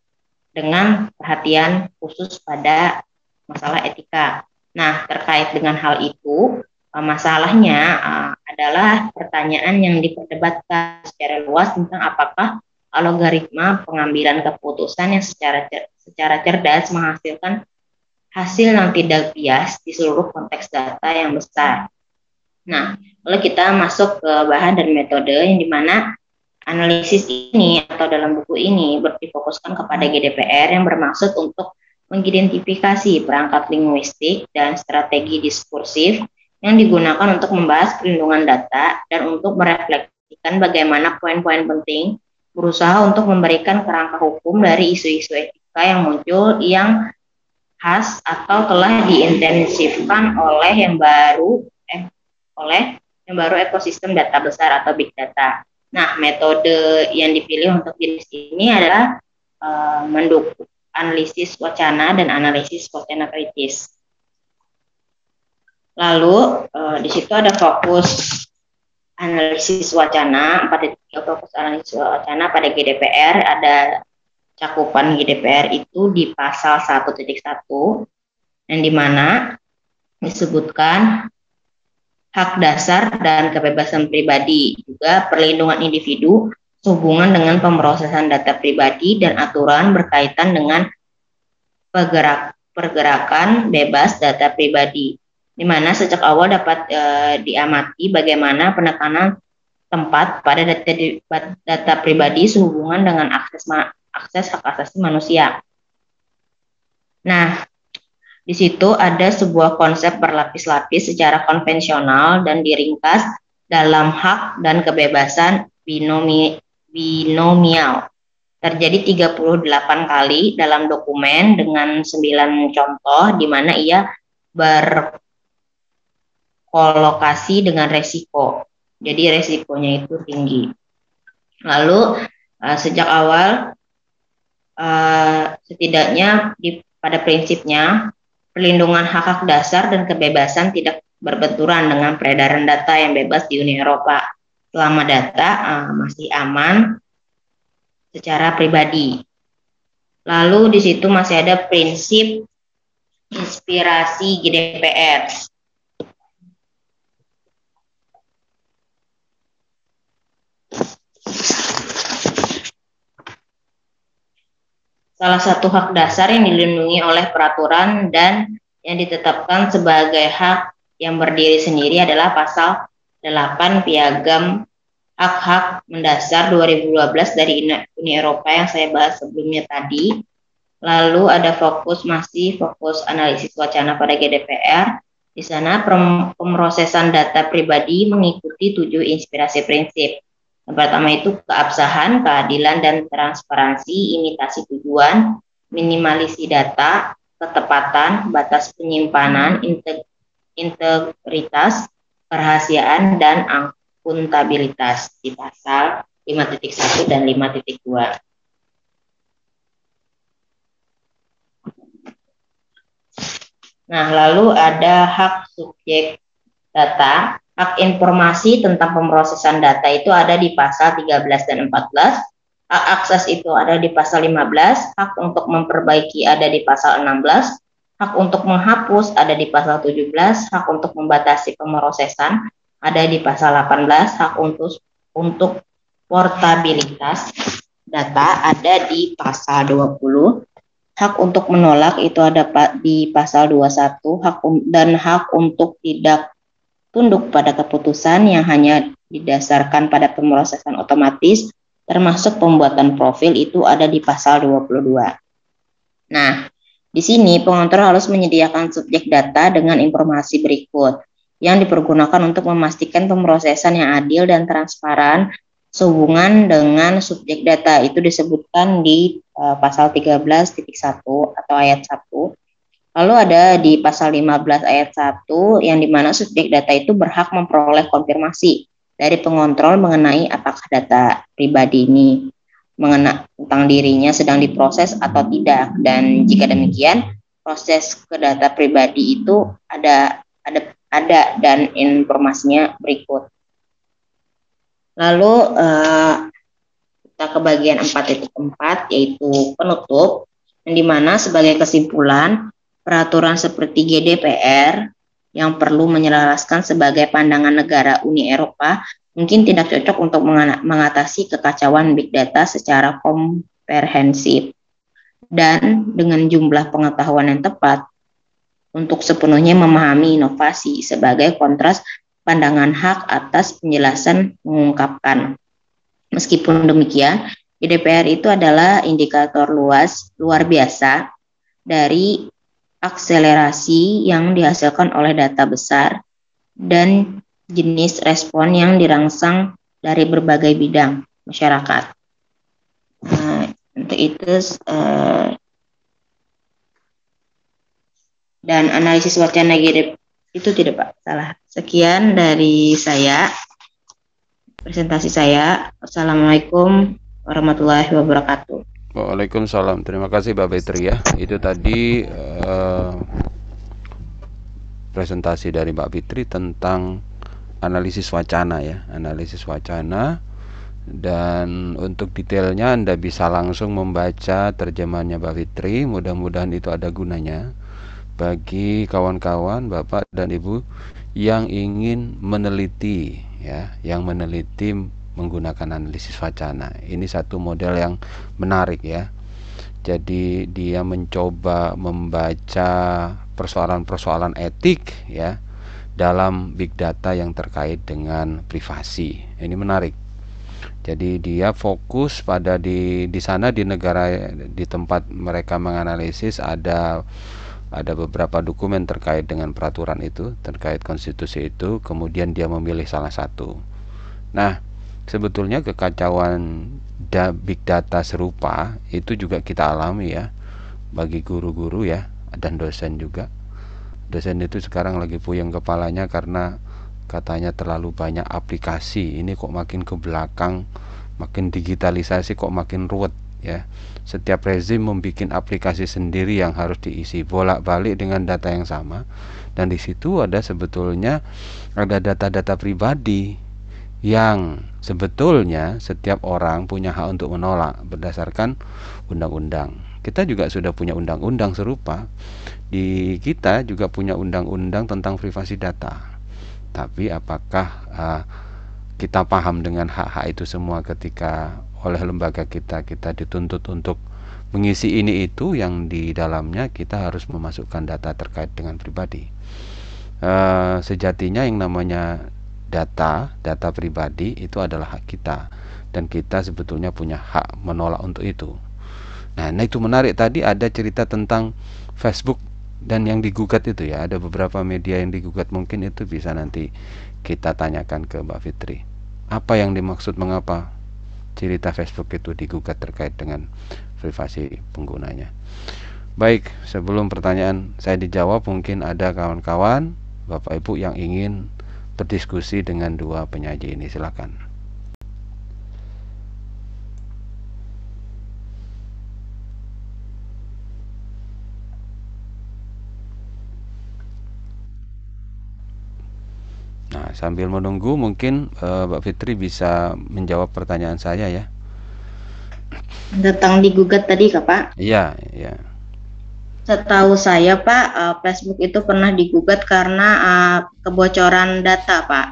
dengan perhatian khusus pada masalah etika. Nah, terkait dengan hal itu, eh, masalahnya uh, adalah pertanyaan yang diperdebatkan secara luas tentang apakah algoritma pengambilan keputusan yang secara secara cerdas menghasilkan hasil yang tidak bias di seluruh konteks data yang besar. Nah, lalu kita masuk ke bahan dan metode yang di mana analisis ini atau dalam buku ini berfokuskan kepada GDPR yang bermaksud untuk mengidentifikasi perangkat linguistik dan strategi diskursif yang digunakan untuk membahas perlindungan data dan untuk merefleksikan bagaimana poin-poin penting berusaha untuk memberikan kerangka hukum dari isu-isu etika yang muncul yang khas atau telah diintensifkan oleh yang baru eh, oleh yang baru ekosistem data besar atau big data. Nah, metode yang dipilih untuk jenis ini adalah uh, mendukung analisis wacana dan analisis wacana kritis. Lalu uh, di situ ada fokus analisis wacana pada fokus analisis wacana pada GDPR ada cakupan GDPR itu di pasal 1.1 yang di mana disebutkan hak dasar dan kebebasan pribadi juga perlindungan individu sehubungan dengan pemrosesan data pribadi dan aturan berkaitan dengan pergerak, pergerakan bebas data pribadi, di mana sejak awal dapat e, diamati bagaimana penekanan tempat pada data, data pribadi sehubungan dengan akses akses hak asasi manusia. Nah, di situ ada sebuah konsep berlapis-lapis secara konvensional dan diringkas dalam hak dan kebebasan binomi binomial. Terjadi 38 kali dalam dokumen dengan 9 contoh di mana ia berkolokasi dengan resiko. Jadi resikonya itu tinggi. Lalu uh, sejak awal uh, setidaknya di, pada prinsipnya perlindungan hak-hak dasar dan kebebasan tidak berbenturan dengan peredaran data yang bebas di Uni Eropa selama data uh, masih aman secara pribadi. Lalu di situ masih ada prinsip inspirasi GDPR. Salah satu hak dasar yang dilindungi oleh peraturan dan yang ditetapkan sebagai hak yang berdiri sendiri adalah pasal 8 Piagam Hak-Hak Mendasar 2012 dari Uni Eropa yang saya bahas sebelumnya tadi. Lalu ada fokus masih fokus analisis wacana pada GDPR. Di sana pemrosesan data pribadi mengikuti tujuh inspirasi prinsip. Yang pertama itu keabsahan, keadilan, dan transparansi, imitasi tujuan, minimalisi data, ketepatan, batas penyimpanan, integritas, kerahasiaan, dan akuntabilitas di pasal 5.1 dan 5.2. Nah, lalu ada hak subjek data. Hak informasi tentang pemrosesan data itu ada di pasal 13 dan 14. Hak akses itu ada di pasal 15. Hak untuk memperbaiki ada di pasal 16. Hak untuk menghapus ada di pasal 17. Hak untuk membatasi pemrosesan ada di pasal 18. Hak untuk untuk portabilitas data ada di pasal 20 hak untuk menolak itu ada di pasal 21 hak um, dan hak untuk tidak tunduk pada keputusan yang hanya didasarkan pada pemrosesan otomatis termasuk pembuatan profil itu ada di pasal 22. Nah, di sini pengontrol harus menyediakan subjek data dengan informasi berikut yang dipergunakan untuk memastikan pemrosesan yang adil dan transparan sehubungan dengan subjek data itu disebutkan di uh, pasal 13.1 atau ayat 1. Lalu ada di pasal 15 ayat 1 yang di mana subjek data itu berhak memperoleh konfirmasi dari pengontrol mengenai apakah data pribadi ini mengenai tentang dirinya sedang diproses atau tidak. Dan jika demikian proses ke data pribadi itu ada ada ada dan informasinya berikut. Lalu uh, kita ke bagian 4.4 yaitu penutup yang di mana sebagai kesimpulan peraturan seperti GDPR yang perlu menyelaraskan sebagai pandangan negara Uni Eropa mungkin tidak cocok untuk mengatasi kekacauan big data secara komprehensif dan dengan jumlah pengetahuan yang tepat untuk sepenuhnya memahami inovasi sebagai kontras pandangan hak atas penjelasan mengungkapkan. Meskipun demikian, GDPR itu adalah indikator luas luar biasa dari akselerasi yang dihasilkan oleh data besar dan jenis respon yang dirangsang dari berbagai bidang masyarakat. Nah, untuk itu uh, dan analisis wacana GDPR itu tidak Pak, salah. Sekian dari saya. Presentasi saya. Assalamualaikum warahmatullahi wabarakatuh. Waalaikumsalam. Terima kasih Mbak Betri ya. Itu tadi uh, presentasi dari Mbak Fitri tentang analisis wacana ya, analisis wacana dan untuk detailnya Anda bisa langsung membaca terjemahannya Mbak Fitri. Mudah-mudahan itu ada gunanya bagi kawan-kawan Bapak dan Ibu yang ingin meneliti ya, yang meneliti menggunakan analisis wacana. Ini satu model yang menarik ya. Jadi dia mencoba membaca persoalan-persoalan etik ya dalam big data yang terkait dengan privasi. Ini menarik. Jadi dia fokus pada di di sana di negara di tempat mereka menganalisis ada ada beberapa dokumen terkait dengan peraturan itu, terkait konstitusi itu, kemudian dia memilih salah satu. Nah, sebetulnya kekacauan da big data serupa itu juga kita alami ya bagi guru-guru ya dan dosen juga. Dosen itu sekarang lagi puyeng kepalanya karena katanya terlalu banyak aplikasi. Ini kok makin ke belakang, makin digitalisasi kok makin ruwet ya setiap rezim membuat aplikasi sendiri yang harus diisi bolak-balik dengan data yang sama dan di situ ada sebetulnya ada data-data pribadi yang sebetulnya setiap orang punya hak untuk menolak berdasarkan undang-undang. Kita juga sudah punya undang-undang serupa. Di kita juga punya undang-undang tentang privasi data. Tapi apakah uh, kita paham dengan hak-hak itu semua ketika oleh lembaga kita kita dituntut untuk mengisi ini itu yang di dalamnya kita harus memasukkan data terkait dengan pribadi. Uh, sejatinya yang namanya data, data pribadi itu adalah hak kita dan kita sebetulnya punya hak menolak untuk itu. Nah, nah itu menarik tadi ada cerita tentang Facebook dan yang digugat itu ya, ada beberapa media yang digugat mungkin itu bisa nanti kita tanyakan ke Mbak Fitri. Apa yang dimaksud mengapa cerita Facebook itu digugat terkait dengan privasi penggunanya. Baik, sebelum pertanyaan saya dijawab, mungkin ada kawan-kawan, Bapak Ibu yang ingin berdiskusi dengan dua penyaji ini. Silakan. Sambil menunggu mungkin uh, Mbak Fitri bisa menjawab pertanyaan saya ya tentang digugat tadi kak Pak? Iya, iya. Setahu saya Pak, uh, Facebook itu pernah digugat karena uh, kebocoran data Pak,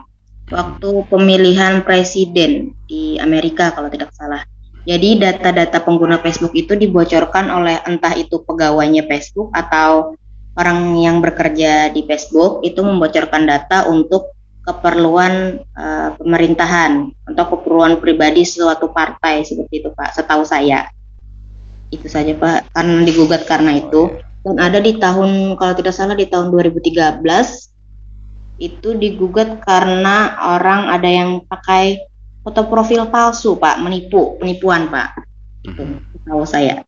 waktu pemilihan presiden di Amerika kalau tidak salah. Jadi data-data pengguna Facebook itu dibocorkan oleh entah itu pegawainya Facebook atau orang yang bekerja di Facebook itu membocorkan data untuk keperluan uh, pemerintahan atau keperluan pribadi suatu partai seperti itu Pak setahu saya. Itu saja Pak karena digugat karena itu. Dan ada di tahun kalau tidak salah di tahun 2013 itu digugat karena orang ada yang pakai foto profil palsu Pak menipu penipuan Pak. Itu mm-hmm. tahu saya.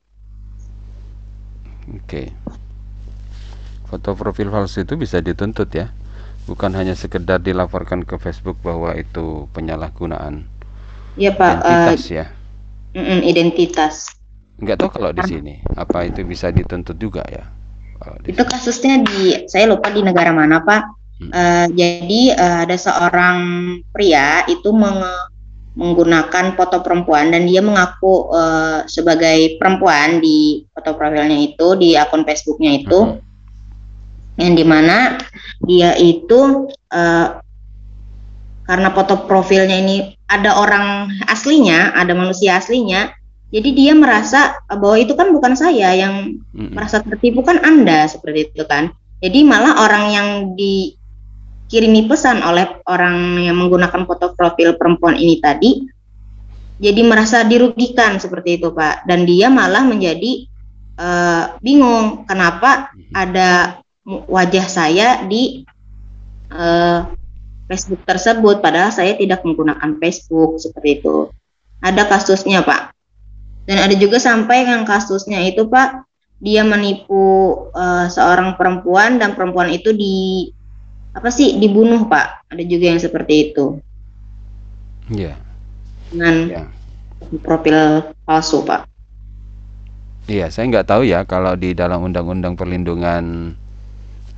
Oke. Okay. foto profil palsu itu bisa dituntut ya bukan hanya sekedar dilaporkan ke Facebook bahwa itu penyalahgunaan ya Pak identitas uh, ya? mm -mm, identitas. Nggak tahu kalau di sini. Apa itu bisa dituntut juga ya? Itu kasusnya di saya lupa di negara mana Pak. Hmm. uh, jadi uh, ada seorang pria itu meng menggunakan foto perempuan dan dia mengaku uh, sebagai perempuan di foto profilnya itu di akun Facebooknya itu. Hmm yang di mana dia itu uh, karena foto profilnya ini ada orang aslinya, ada manusia aslinya, jadi dia merasa bahwa itu kan bukan saya yang mm-hmm. merasa tertipu kan Anda seperti itu kan. Jadi malah orang yang dikirimi pesan oleh orang yang menggunakan foto profil perempuan ini tadi jadi merasa dirugikan seperti itu Pak dan dia malah menjadi uh, bingung kenapa ada wajah saya di uh, Facebook tersebut padahal saya tidak menggunakan Facebook seperti itu. Ada kasusnya, Pak. Dan ada juga sampai yang kasusnya itu, Pak, dia menipu uh, seorang perempuan dan perempuan itu di apa sih dibunuh, Pak. Ada juga yang seperti itu. Iya. Yeah. Dengan yeah. profil palsu, Pak. Iya, saya nggak tahu ya kalau di dalam Undang-Undang Perlindungan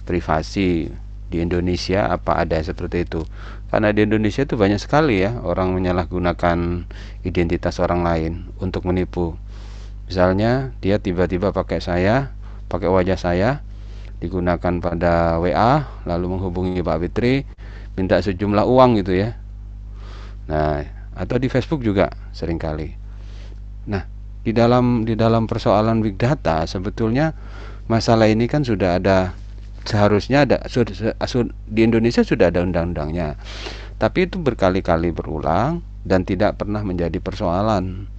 privasi di Indonesia apa ada seperti itu? Karena di Indonesia itu banyak sekali ya orang menyalahgunakan identitas orang lain untuk menipu. Misalnya dia tiba-tiba pakai saya pakai wajah saya digunakan pada WA lalu menghubungi Pak Fitri minta sejumlah uang gitu ya. Nah atau di Facebook juga sering kali. Nah di dalam di dalam persoalan big data sebetulnya masalah ini kan sudah ada seharusnya ada di Indonesia sudah ada undang-undangnya. Tapi itu berkali-kali berulang dan tidak pernah menjadi persoalan.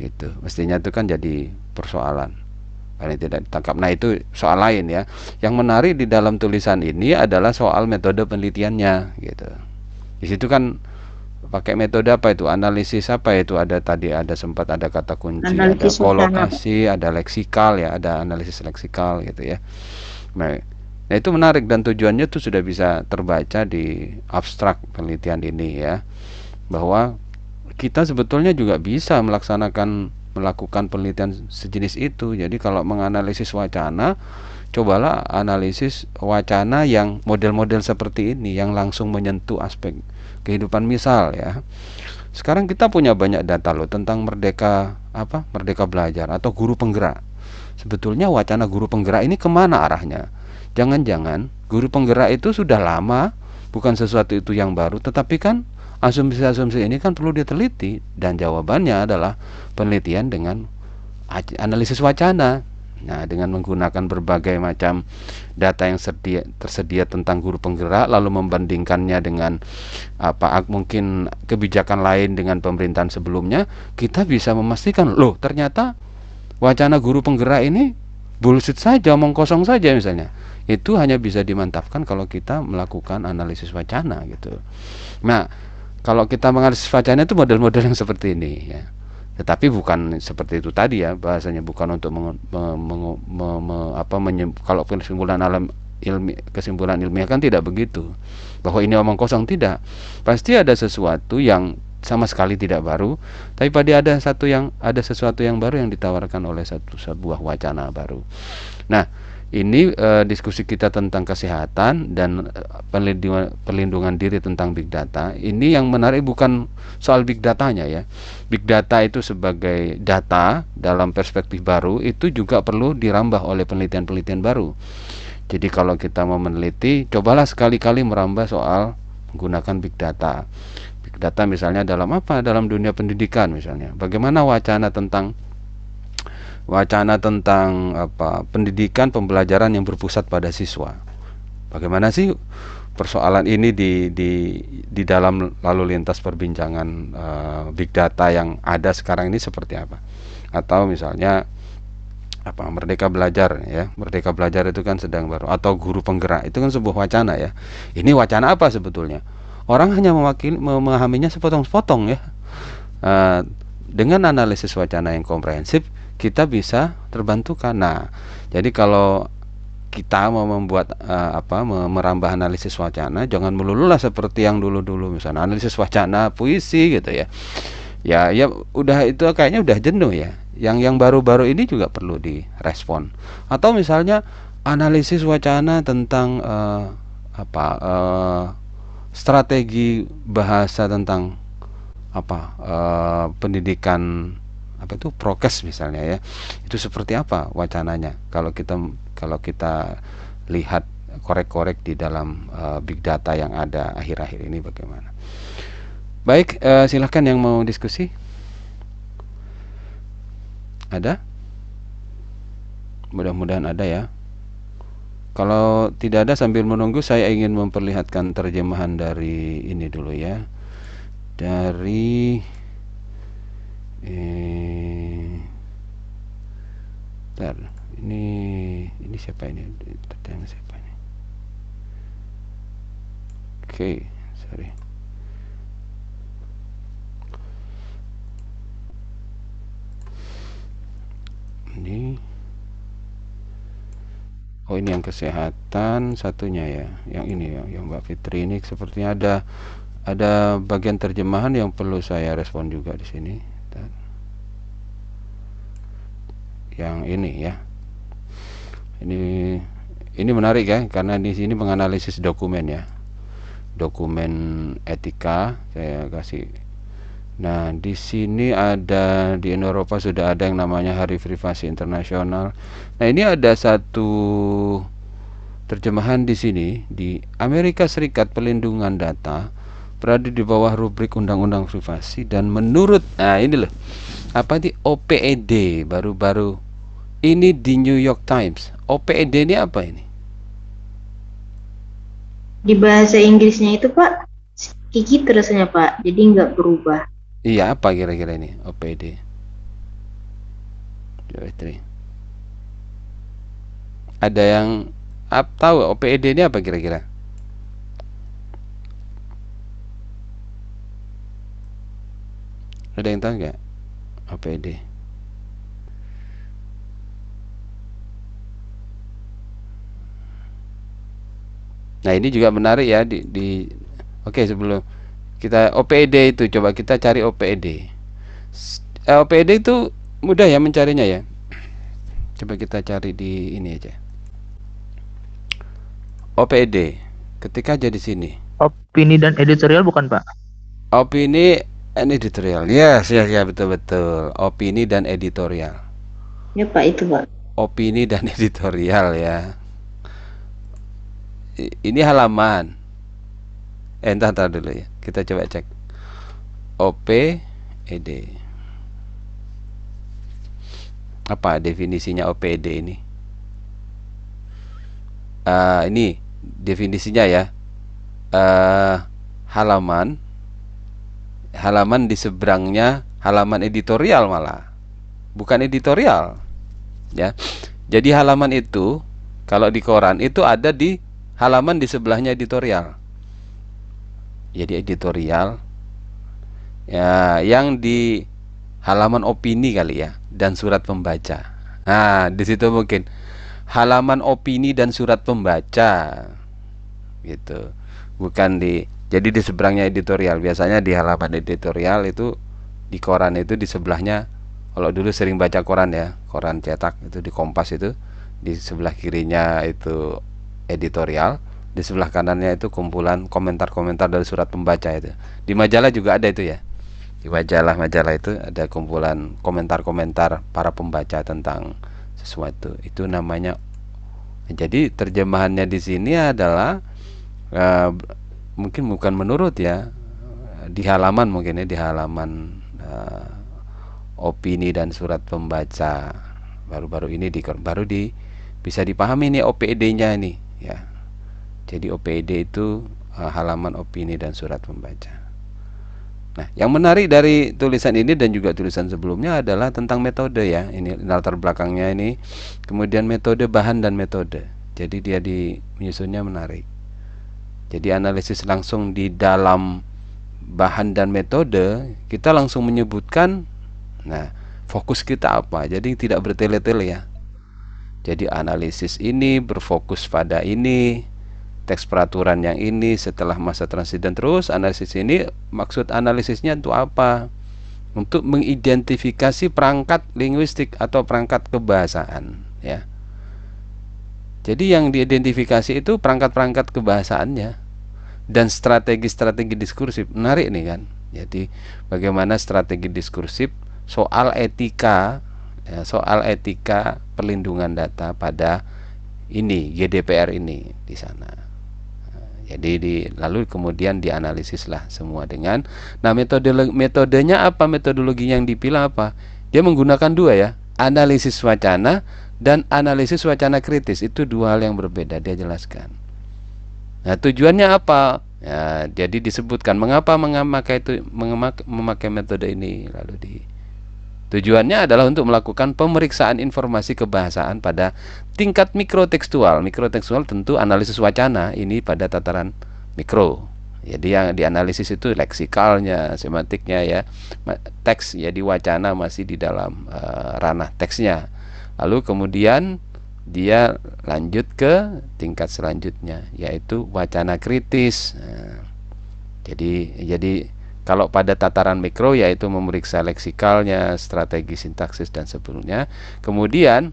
Gitu. Mestinya itu kan jadi persoalan. Paling tidak ditangkap. Nah itu soal lain ya. Yang menarik di dalam tulisan ini adalah soal metode penelitiannya. Gitu. Di situ kan pakai metode apa itu? Analisis apa itu? Ada tadi ada sempat ada kata kunci analisis ada kolokasi ada leksikal ya ada analisis leksikal gitu ya. Nah Nah itu menarik dan tujuannya itu sudah bisa terbaca di abstrak penelitian ini ya bahwa kita sebetulnya juga bisa melaksanakan melakukan penelitian sejenis itu. Jadi kalau menganalisis wacana, cobalah analisis wacana yang model-model seperti ini yang langsung menyentuh aspek kehidupan misal ya. Sekarang kita punya banyak data loh tentang merdeka apa? Merdeka belajar atau guru penggerak. Sebetulnya wacana guru penggerak ini ke mana arahnya? Jangan-jangan guru penggerak itu sudah lama, bukan sesuatu itu yang baru, tetapi kan asumsi-asumsi ini kan perlu diteliti dan jawabannya adalah penelitian dengan analisis wacana. Nah, dengan menggunakan berbagai macam data yang tersedia, tersedia tentang guru penggerak lalu membandingkannya dengan apa mungkin kebijakan lain dengan pemerintahan sebelumnya, kita bisa memastikan loh ternyata wacana guru penggerak ini bullshit saja, omong kosong saja misalnya. Itu hanya bisa dimantapkan kalau kita melakukan analisis wacana gitu. Nah, kalau kita menganalisis wacana itu model-model yang seperti ini ya. Tetapi bukan seperti itu tadi ya bahasanya bukan untuk meng, me, me, me, apa kalau kesimpulan alam ilmi kesimpulan ilmiah kan tidak begitu. Bahwa ini omong kosong tidak. Pasti ada sesuatu yang sama sekali tidak baru tapi pada ada satu yang ada sesuatu yang baru yang ditawarkan oleh satu sebuah wacana baru. Nah ini uh, diskusi kita tentang kesehatan dan uh, perlindungan, perlindungan diri tentang big data. Ini yang menarik bukan soal big datanya ya. Big data itu sebagai data dalam perspektif baru itu juga perlu dirambah oleh penelitian-penelitian baru. Jadi kalau kita mau meneliti, cobalah sekali-kali merambah soal menggunakan big data. Big data misalnya dalam apa? Dalam dunia pendidikan misalnya. Bagaimana wacana tentang wacana tentang apa pendidikan pembelajaran yang berpusat pada siswa. Bagaimana sih persoalan ini di di di dalam lalu lintas perbincangan uh, big data yang ada sekarang ini seperti apa? Atau misalnya apa merdeka belajar ya merdeka belajar itu kan sedang baru atau guru penggerak itu kan sebuah wacana ya ini wacana apa sebetulnya orang hanya mewakili memahaminya sepotong-sepotong ya uh, dengan analisis wacana yang komprehensif kita bisa terbantukan. Nah, jadi kalau kita mau membuat uh, apa merambah analisis wacana jangan melulu lah seperti yang dulu-dulu misalnya analisis wacana puisi gitu ya ya ya udah itu kayaknya udah jenuh ya yang yang baru-baru ini juga perlu direspon atau misalnya analisis wacana tentang uh, apa uh, strategi bahasa tentang apa uh, pendidikan apa itu? Prokes misalnya ya. Itu seperti apa wacananya? Kalau kita kalau kita lihat korek-korek di dalam uh, big data yang ada akhir-akhir ini bagaimana? Baik uh, silahkan yang mau diskusi. Ada? Mudah-mudahan ada ya. Kalau tidak ada sambil menunggu saya ingin memperlihatkan terjemahan dari ini dulu ya. Dari eh Bentar, ini ini siapa ini? Tentang siapa ini? Oke okay, sorry. Ini. Oh ini yang kesehatan satunya ya. Yang ini ya yang Mbak Fitri ini. Sepertinya ada ada bagian terjemahan yang perlu saya respon juga di sini yang ini ya. Ini ini menarik ya karena di sini menganalisis dokumen ya. Dokumen etika saya kasih. Nah di sini ada di Eropa sudah ada yang namanya Hari Privasi Internasional. Nah ini ada satu terjemahan di sini. Di Amerika Serikat pelindungan data berada di bawah rubrik undang-undang privasi dan menurut nah ini loh apa di OPED baru-baru ini di New York Times. OPED ini apa ini? Di bahasa Inggrisnya itu Pak, Kiki terusnya Pak, jadi nggak berubah. Iya, apa kira-kira ini OPED? Ada yang ap, tahu OPED ini apa kira-kira? Ada yang tahu nggak? OPED. Nah ini juga menarik ya di, di Oke sebelum kita OPED itu coba kita cari OPED. Eh, OPED itu mudah ya mencarinya ya. Coba kita cari di ini aja. OPED. Ketika aja di sini. Opini dan editorial bukan Pak? Opini and editorial. Yes, ya, ya betul betul. Opini dan editorial. Ya Pak itu Pak. Opini dan editorial ya ini halaman eh entah, entah dulu ya kita coba cek OP ED apa definisinya OPD ini uh, ini definisinya ya uh, halaman halaman di seberangnya halaman editorial malah. Bukan editorial ya. Jadi halaman itu kalau di koran itu ada di halaman di sebelahnya editorial. Jadi editorial ya yang di halaman opini kali ya dan surat pembaca. Nah di situ mungkin halaman opini dan surat pembaca gitu. Bukan di jadi di seberangnya editorial. Biasanya di halaman editorial itu di koran itu di sebelahnya kalau dulu sering baca koran ya koran cetak itu di kompas itu di sebelah kirinya itu editorial di sebelah kanannya itu kumpulan komentar-komentar dari surat pembaca itu. Di majalah juga ada itu ya. Di majalah-majalah itu ada kumpulan komentar-komentar para pembaca tentang sesuatu. Itu namanya jadi terjemahannya di sini adalah uh, mungkin bukan menurut ya di halaman mungkin ya di halaman uh, opini dan surat pembaca baru-baru ini di baru di bisa dipahami nih OPD-nya ini ya jadi OPD itu uh, halaman opini dan surat pembaca Nah, yang menarik dari tulisan ini dan juga tulisan sebelumnya adalah tentang metode ya. Ini latar belakangnya ini. Kemudian metode bahan dan metode. Jadi dia di menyusunnya menarik. Jadi analisis langsung di dalam bahan dan metode, kita langsung menyebutkan nah, fokus kita apa. Jadi tidak bertele-tele ya. Jadi analisis ini berfokus pada ini, teks peraturan yang ini setelah masa transisi dan terus analisis ini maksud analisisnya untuk apa? Untuk mengidentifikasi perangkat linguistik atau perangkat kebahasaan ya. Jadi yang diidentifikasi itu perangkat-perangkat kebahasaannya dan strategi-strategi diskursif. Menarik nih kan. Jadi bagaimana strategi diskursif soal etika ya, soal etika perlindungan data pada ini GDPR ini di sana. Jadi di, lalu kemudian dianalisislah semua dengan nah metode metodenya apa metodologi yang dipilih apa? Dia menggunakan dua ya, analisis wacana dan analisis wacana kritis itu dua hal yang berbeda dia jelaskan. Nah, tujuannya apa? Ya, jadi disebutkan mengapa memakai itu memakai metode ini lalu di Tujuannya adalah untuk melakukan pemeriksaan informasi kebahasaan pada tingkat mikrotekstual. Mikrotekstual tentu analisis wacana ini pada tataran mikro. Jadi yang dianalisis itu leksikalnya, semantiknya ya. Teks ya di wacana masih di dalam uh, ranah teksnya. Lalu kemudian dia lanjut ke tingkat selanjutnya yaitu wacana kritis. Nah, jadi jadi kalau pada tataran mikro yaitu memeriksa leksikalnya, strategi sintaksis dan sebelumnya. Kemudian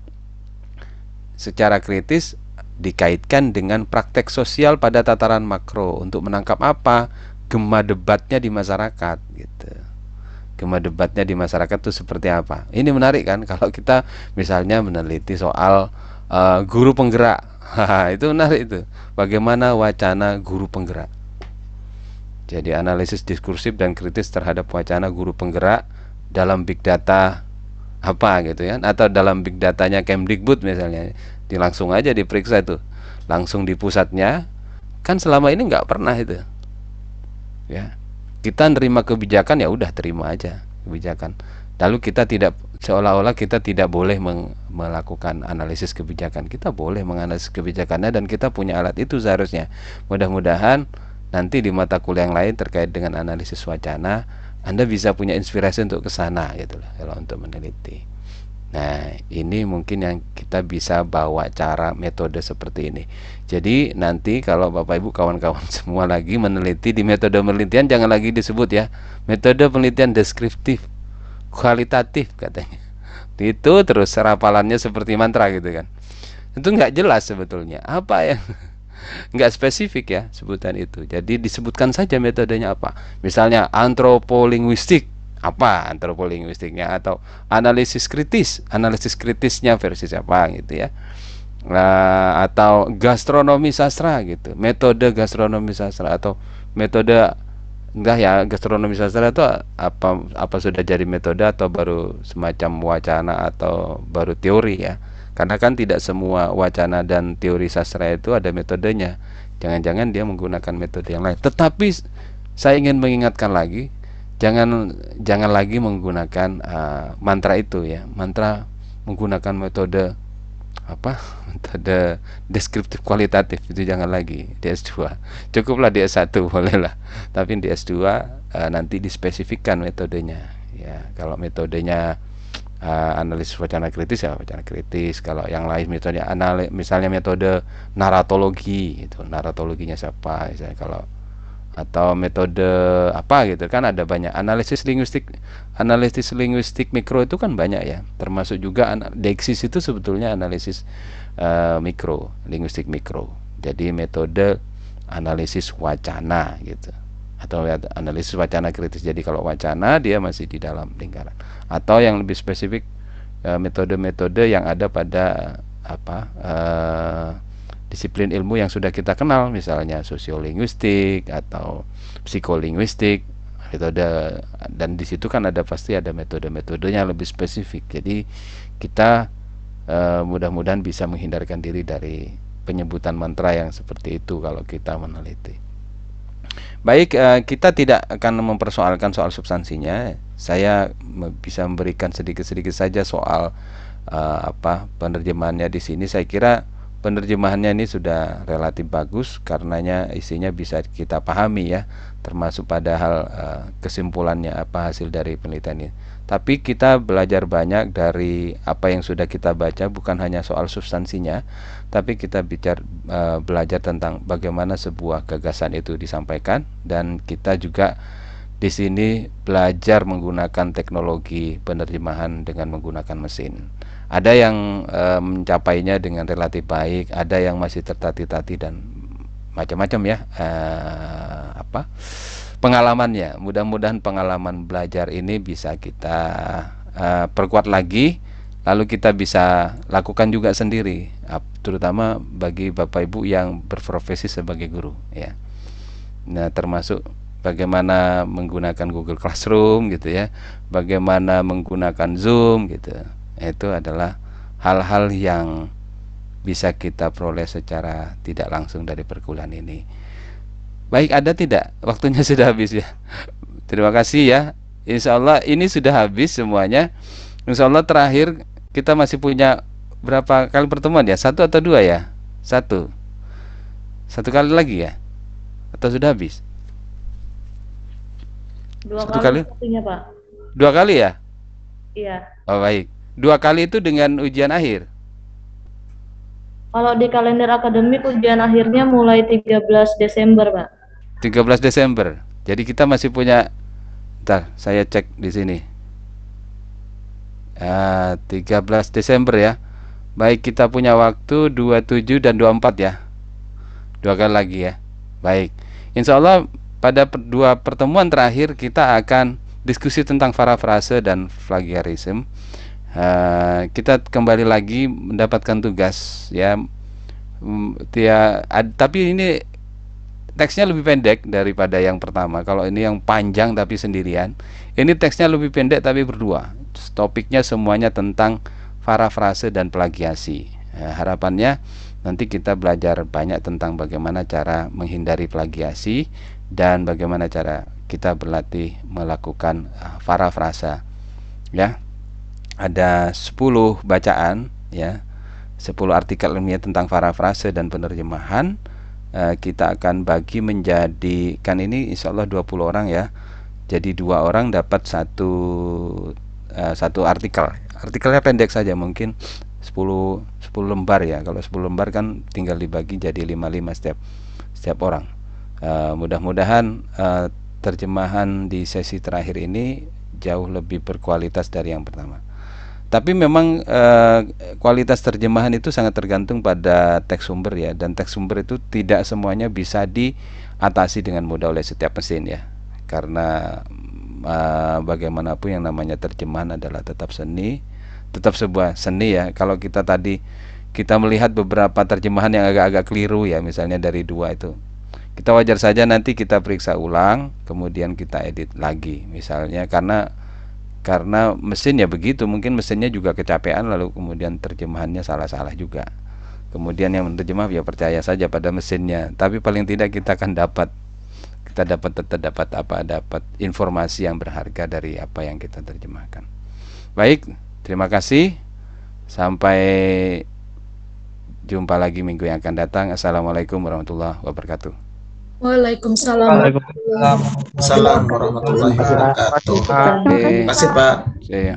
secara kritis dikaitkan dengan praktek sosial pada tataran makro untuk menangkap apa gema debatnya di masyarakat gitu. Gema debatnya di masyarakat itu seperti apa? Ini menarik kan kalau kita misalnya meneliti soal uh, guru penggerak. itu menarik itu. Bagaimana wacana guru penggerak? Jadi analisis diskursif dan kritis terhadap wacana guru penggerak dalam big data apa gitu ya? Atau dalam big datanya Kemdikbud misalnya. Di langsung aja diperiksa itu. Langsung di pusatnya. Kan selama ini nggak pernah itu. Ya. Kita nerima kebijakan ya udah terima aja kebijakan. Lalu kita tidak seolah-olah kita tidak boleh melakukan analisis kebijakan kita boleh menganalisis kebijakannya dan kita punya alat itu seharusnya mudah-mudahan nanti di mata kuliah yang lain terkait dengan analisis wacana Anda bisa punya inspirasi untuk ke sana gitu loh kalau untuk meneliti. Nah, ini mungkin yang kita bisa bawa cara metode seperti ini. Jadi nanti kalau Bapak Ibu kawan-kawan semua lagi meneliti di metode penelitian jangan lagi disebut ya metode penelitian deskriptif, kualitatif katanya. Itu terus serapalannya seperti mantra gitu kan. Itu nggak jelas sebetulnya. Apa yang nggak spesifik ya sebutan itu. Jadi disebutkan saja metodenya apa. Misalnya antropolinguistik. Apa antropolinguistiknya? Atau analisis kritis. Analisis kritisnya versi siapa gitu ya. Nah, atau gastronomi sastra gitu. Metode gastronomi sastra atau metode enggak ya gastronomi sastra itu apa apa sudah jadi metode atau baru semacam wacana atau baru teori ya? Karena kan tidak semua wacana dan teori sastra itu ada metodenya. Jangan-jangan dia menggunakan metode yang lain. Tetapi saya ingin mengingatkan lagi jangan jangan lagi menggunakan uh, mantra itu ya. Mantra menggunakan metode apa metode deskriptif kualitatif itu jangan lagi. Di S2 cukuplah di S1 bolehlah. Tapi di S2 uh, nanti dispesifikkan metodenya. Ya kalau metodenya uh, analisis wacana kritis ya wacana kritis. Kalau yang lain metode anali misalnya metode naratologi itu naratologinya siapa misalnya kalau atau metode apa gitu. Kan ada banyak. Analisis linguistik analisis linguistik mikro itu kan banyak ya. Termasuk juga Dexis itu sebetulnya analisis uh, mikro linguistik mikro. Jadi metode analisis wacana gitu. Atau analisis wacana kritis. Jadi kalau wacana dia masih di dalam lingkaran. Atau yang lebih spesifik eh, metode-metode yang ada pada apa uh, disiplin ilmu yang sudah kita kenal. Misalnya sosiolinguistik atau psikolinguistik metode. Dan di situ kan ada pasti ada metode-metodenya lebih spesifik. Jadi kita uh, mudah-mudahan bisa menghindarkan diri dari penyebutan mantra yang seperti itu kalau kita meneliti. Baik uh, kita tidak akan mempersoalkan soal substansinya. Saya bisa memberikan sedikit-sedikit saja soal uh, apa penerjemahannya di sini. Saya kira penerjemahannya ini sudah relatif bagus karenanya isinya bisa kita pahami ya termasuk pada hal kesimpulannya apa hasil dari penelitian ini tapi kita belajar banyak dari apa yang sudah kita baca bukan hanya soal substansinya tapi kita bicara uh, belajar tentang bagaimana sebuah gagasan itu disampaikan. Dan kita juga di sini belajar menggunakan teknologi penerjemahan dengan menggunakan mesin. Ada yang e, mencapainya dengan relatif baik ada yang masih tertati-tati dan macam-macam ya e, apa pengalamannya. Mudah-mudahan pengalaman belajar ini bisa kita e, perkuat lagi lalu kita bisa lakukan juga sendiri terutama bagi bapak ibu yang berprofesi sebagai guru ya. Nah termasuk bagaimana menggunakan Google Classroom gitu ya bagaimana menggunakan Zoom gitu. Itu adalah hal-hal yang bisa kita peroleh secara tidak langsung dari perkuliahan ini. Baik, ada tidak? Waktunya sudah habis ya. Terima kasih ya. Insya Allah ini sudah habis semuanya. Insya Allah terakhir kita masih punya berapa kali pertemuan ya? Satu atau dua ya? Satu. Satu kali lagi ya? Atau sudah habis? Dua Satu kali, kali? Pak. Dua kali ya? Iya. Oh baik. Dua kali itu dengan ujian akhir. Kalau di kalender akademik ujian akhirnya mulai 13 Desember, Pak. 13 Desember. Jadi kita masih punya Bentar, saya cek di sini. Uh, 13 Desember ya. Baik, kita punya waktu 27 dan 24 ya. Dua kali lagi ya. Baik. Insya Allah pada dua pertemuan terakhir kita akan diskusi tentang parafrase dan plagiarisme uh, kita kembali lagi mendapatkan tugas ya dia mm, ad, tapi ini teksnya lebih pendek daripada yang pertama. Kalau ini yang panjang tapi sendirian ini teksnya lebih pendek tapi berdua. Topiknya semuanya tentang parafrase dan plagiasi. Ya, harapannya nanti kita belajar banyak tentang bagaimana cara menghindari plagiasi dan bagaimana cara kita berlatih melakukan parafrasa ya ada 10 bacaan ya. 10 artikel ilmiah tentang parafrase dan penerjemahan uh, kita akan bagi menjadi kan ini insya Allah 20 orang ya. Jadi dua orang dapat satu uh, satu artikel. Artikelnya pendek saja mungkin 10 10 lembar ya. Kalau 10 lembar kan tinggal dibagi jadi 55 setiap setiap orang. Uh, mudah-mudahan uh, terjemahan di sesi terakhir ini jauh lebih berkualitas dari yang pertama tapi memang eh, kualitas terjemahan itu sangat tergantung pada teks sumber ya. Dan teks sumber itu tidak semuanya bisa diatasi dengan mudah oleh setiap mesin ya. Karena eh, bagaimanapun yang namanya terjemahan adalah tetap seni tetap sebuah seni ya. Kalau kita tadi kita melihat beberapa terjemahan yang agak-agak keliru ya misalnya dari dua itu. Kita wajar saja nanti kita periksa ulang kemudian kita edit lagi. Misalnya karena karena mesin ya begitu mungkin mesinnya juga kecapean lalu kemudian terjemahannya salah-salah juga. Kemudian yang menerjemah ya percaya saja pada mesinnya. Tapi paling tidak kita akan dapat kita dapat tetap dapat apa dapat informasi yang berharga dari apa yang kita terjemahkan. Baik terima kasih. Sampai jumpa lagi minggu yang akan datang. Assalamualaikum warahmatullahi wabarakatuh Waalaikumsalam. Waalaikumsalam. Salam warahmatullahi wabarakatuh. Oke. Terima kasih Pak. Saya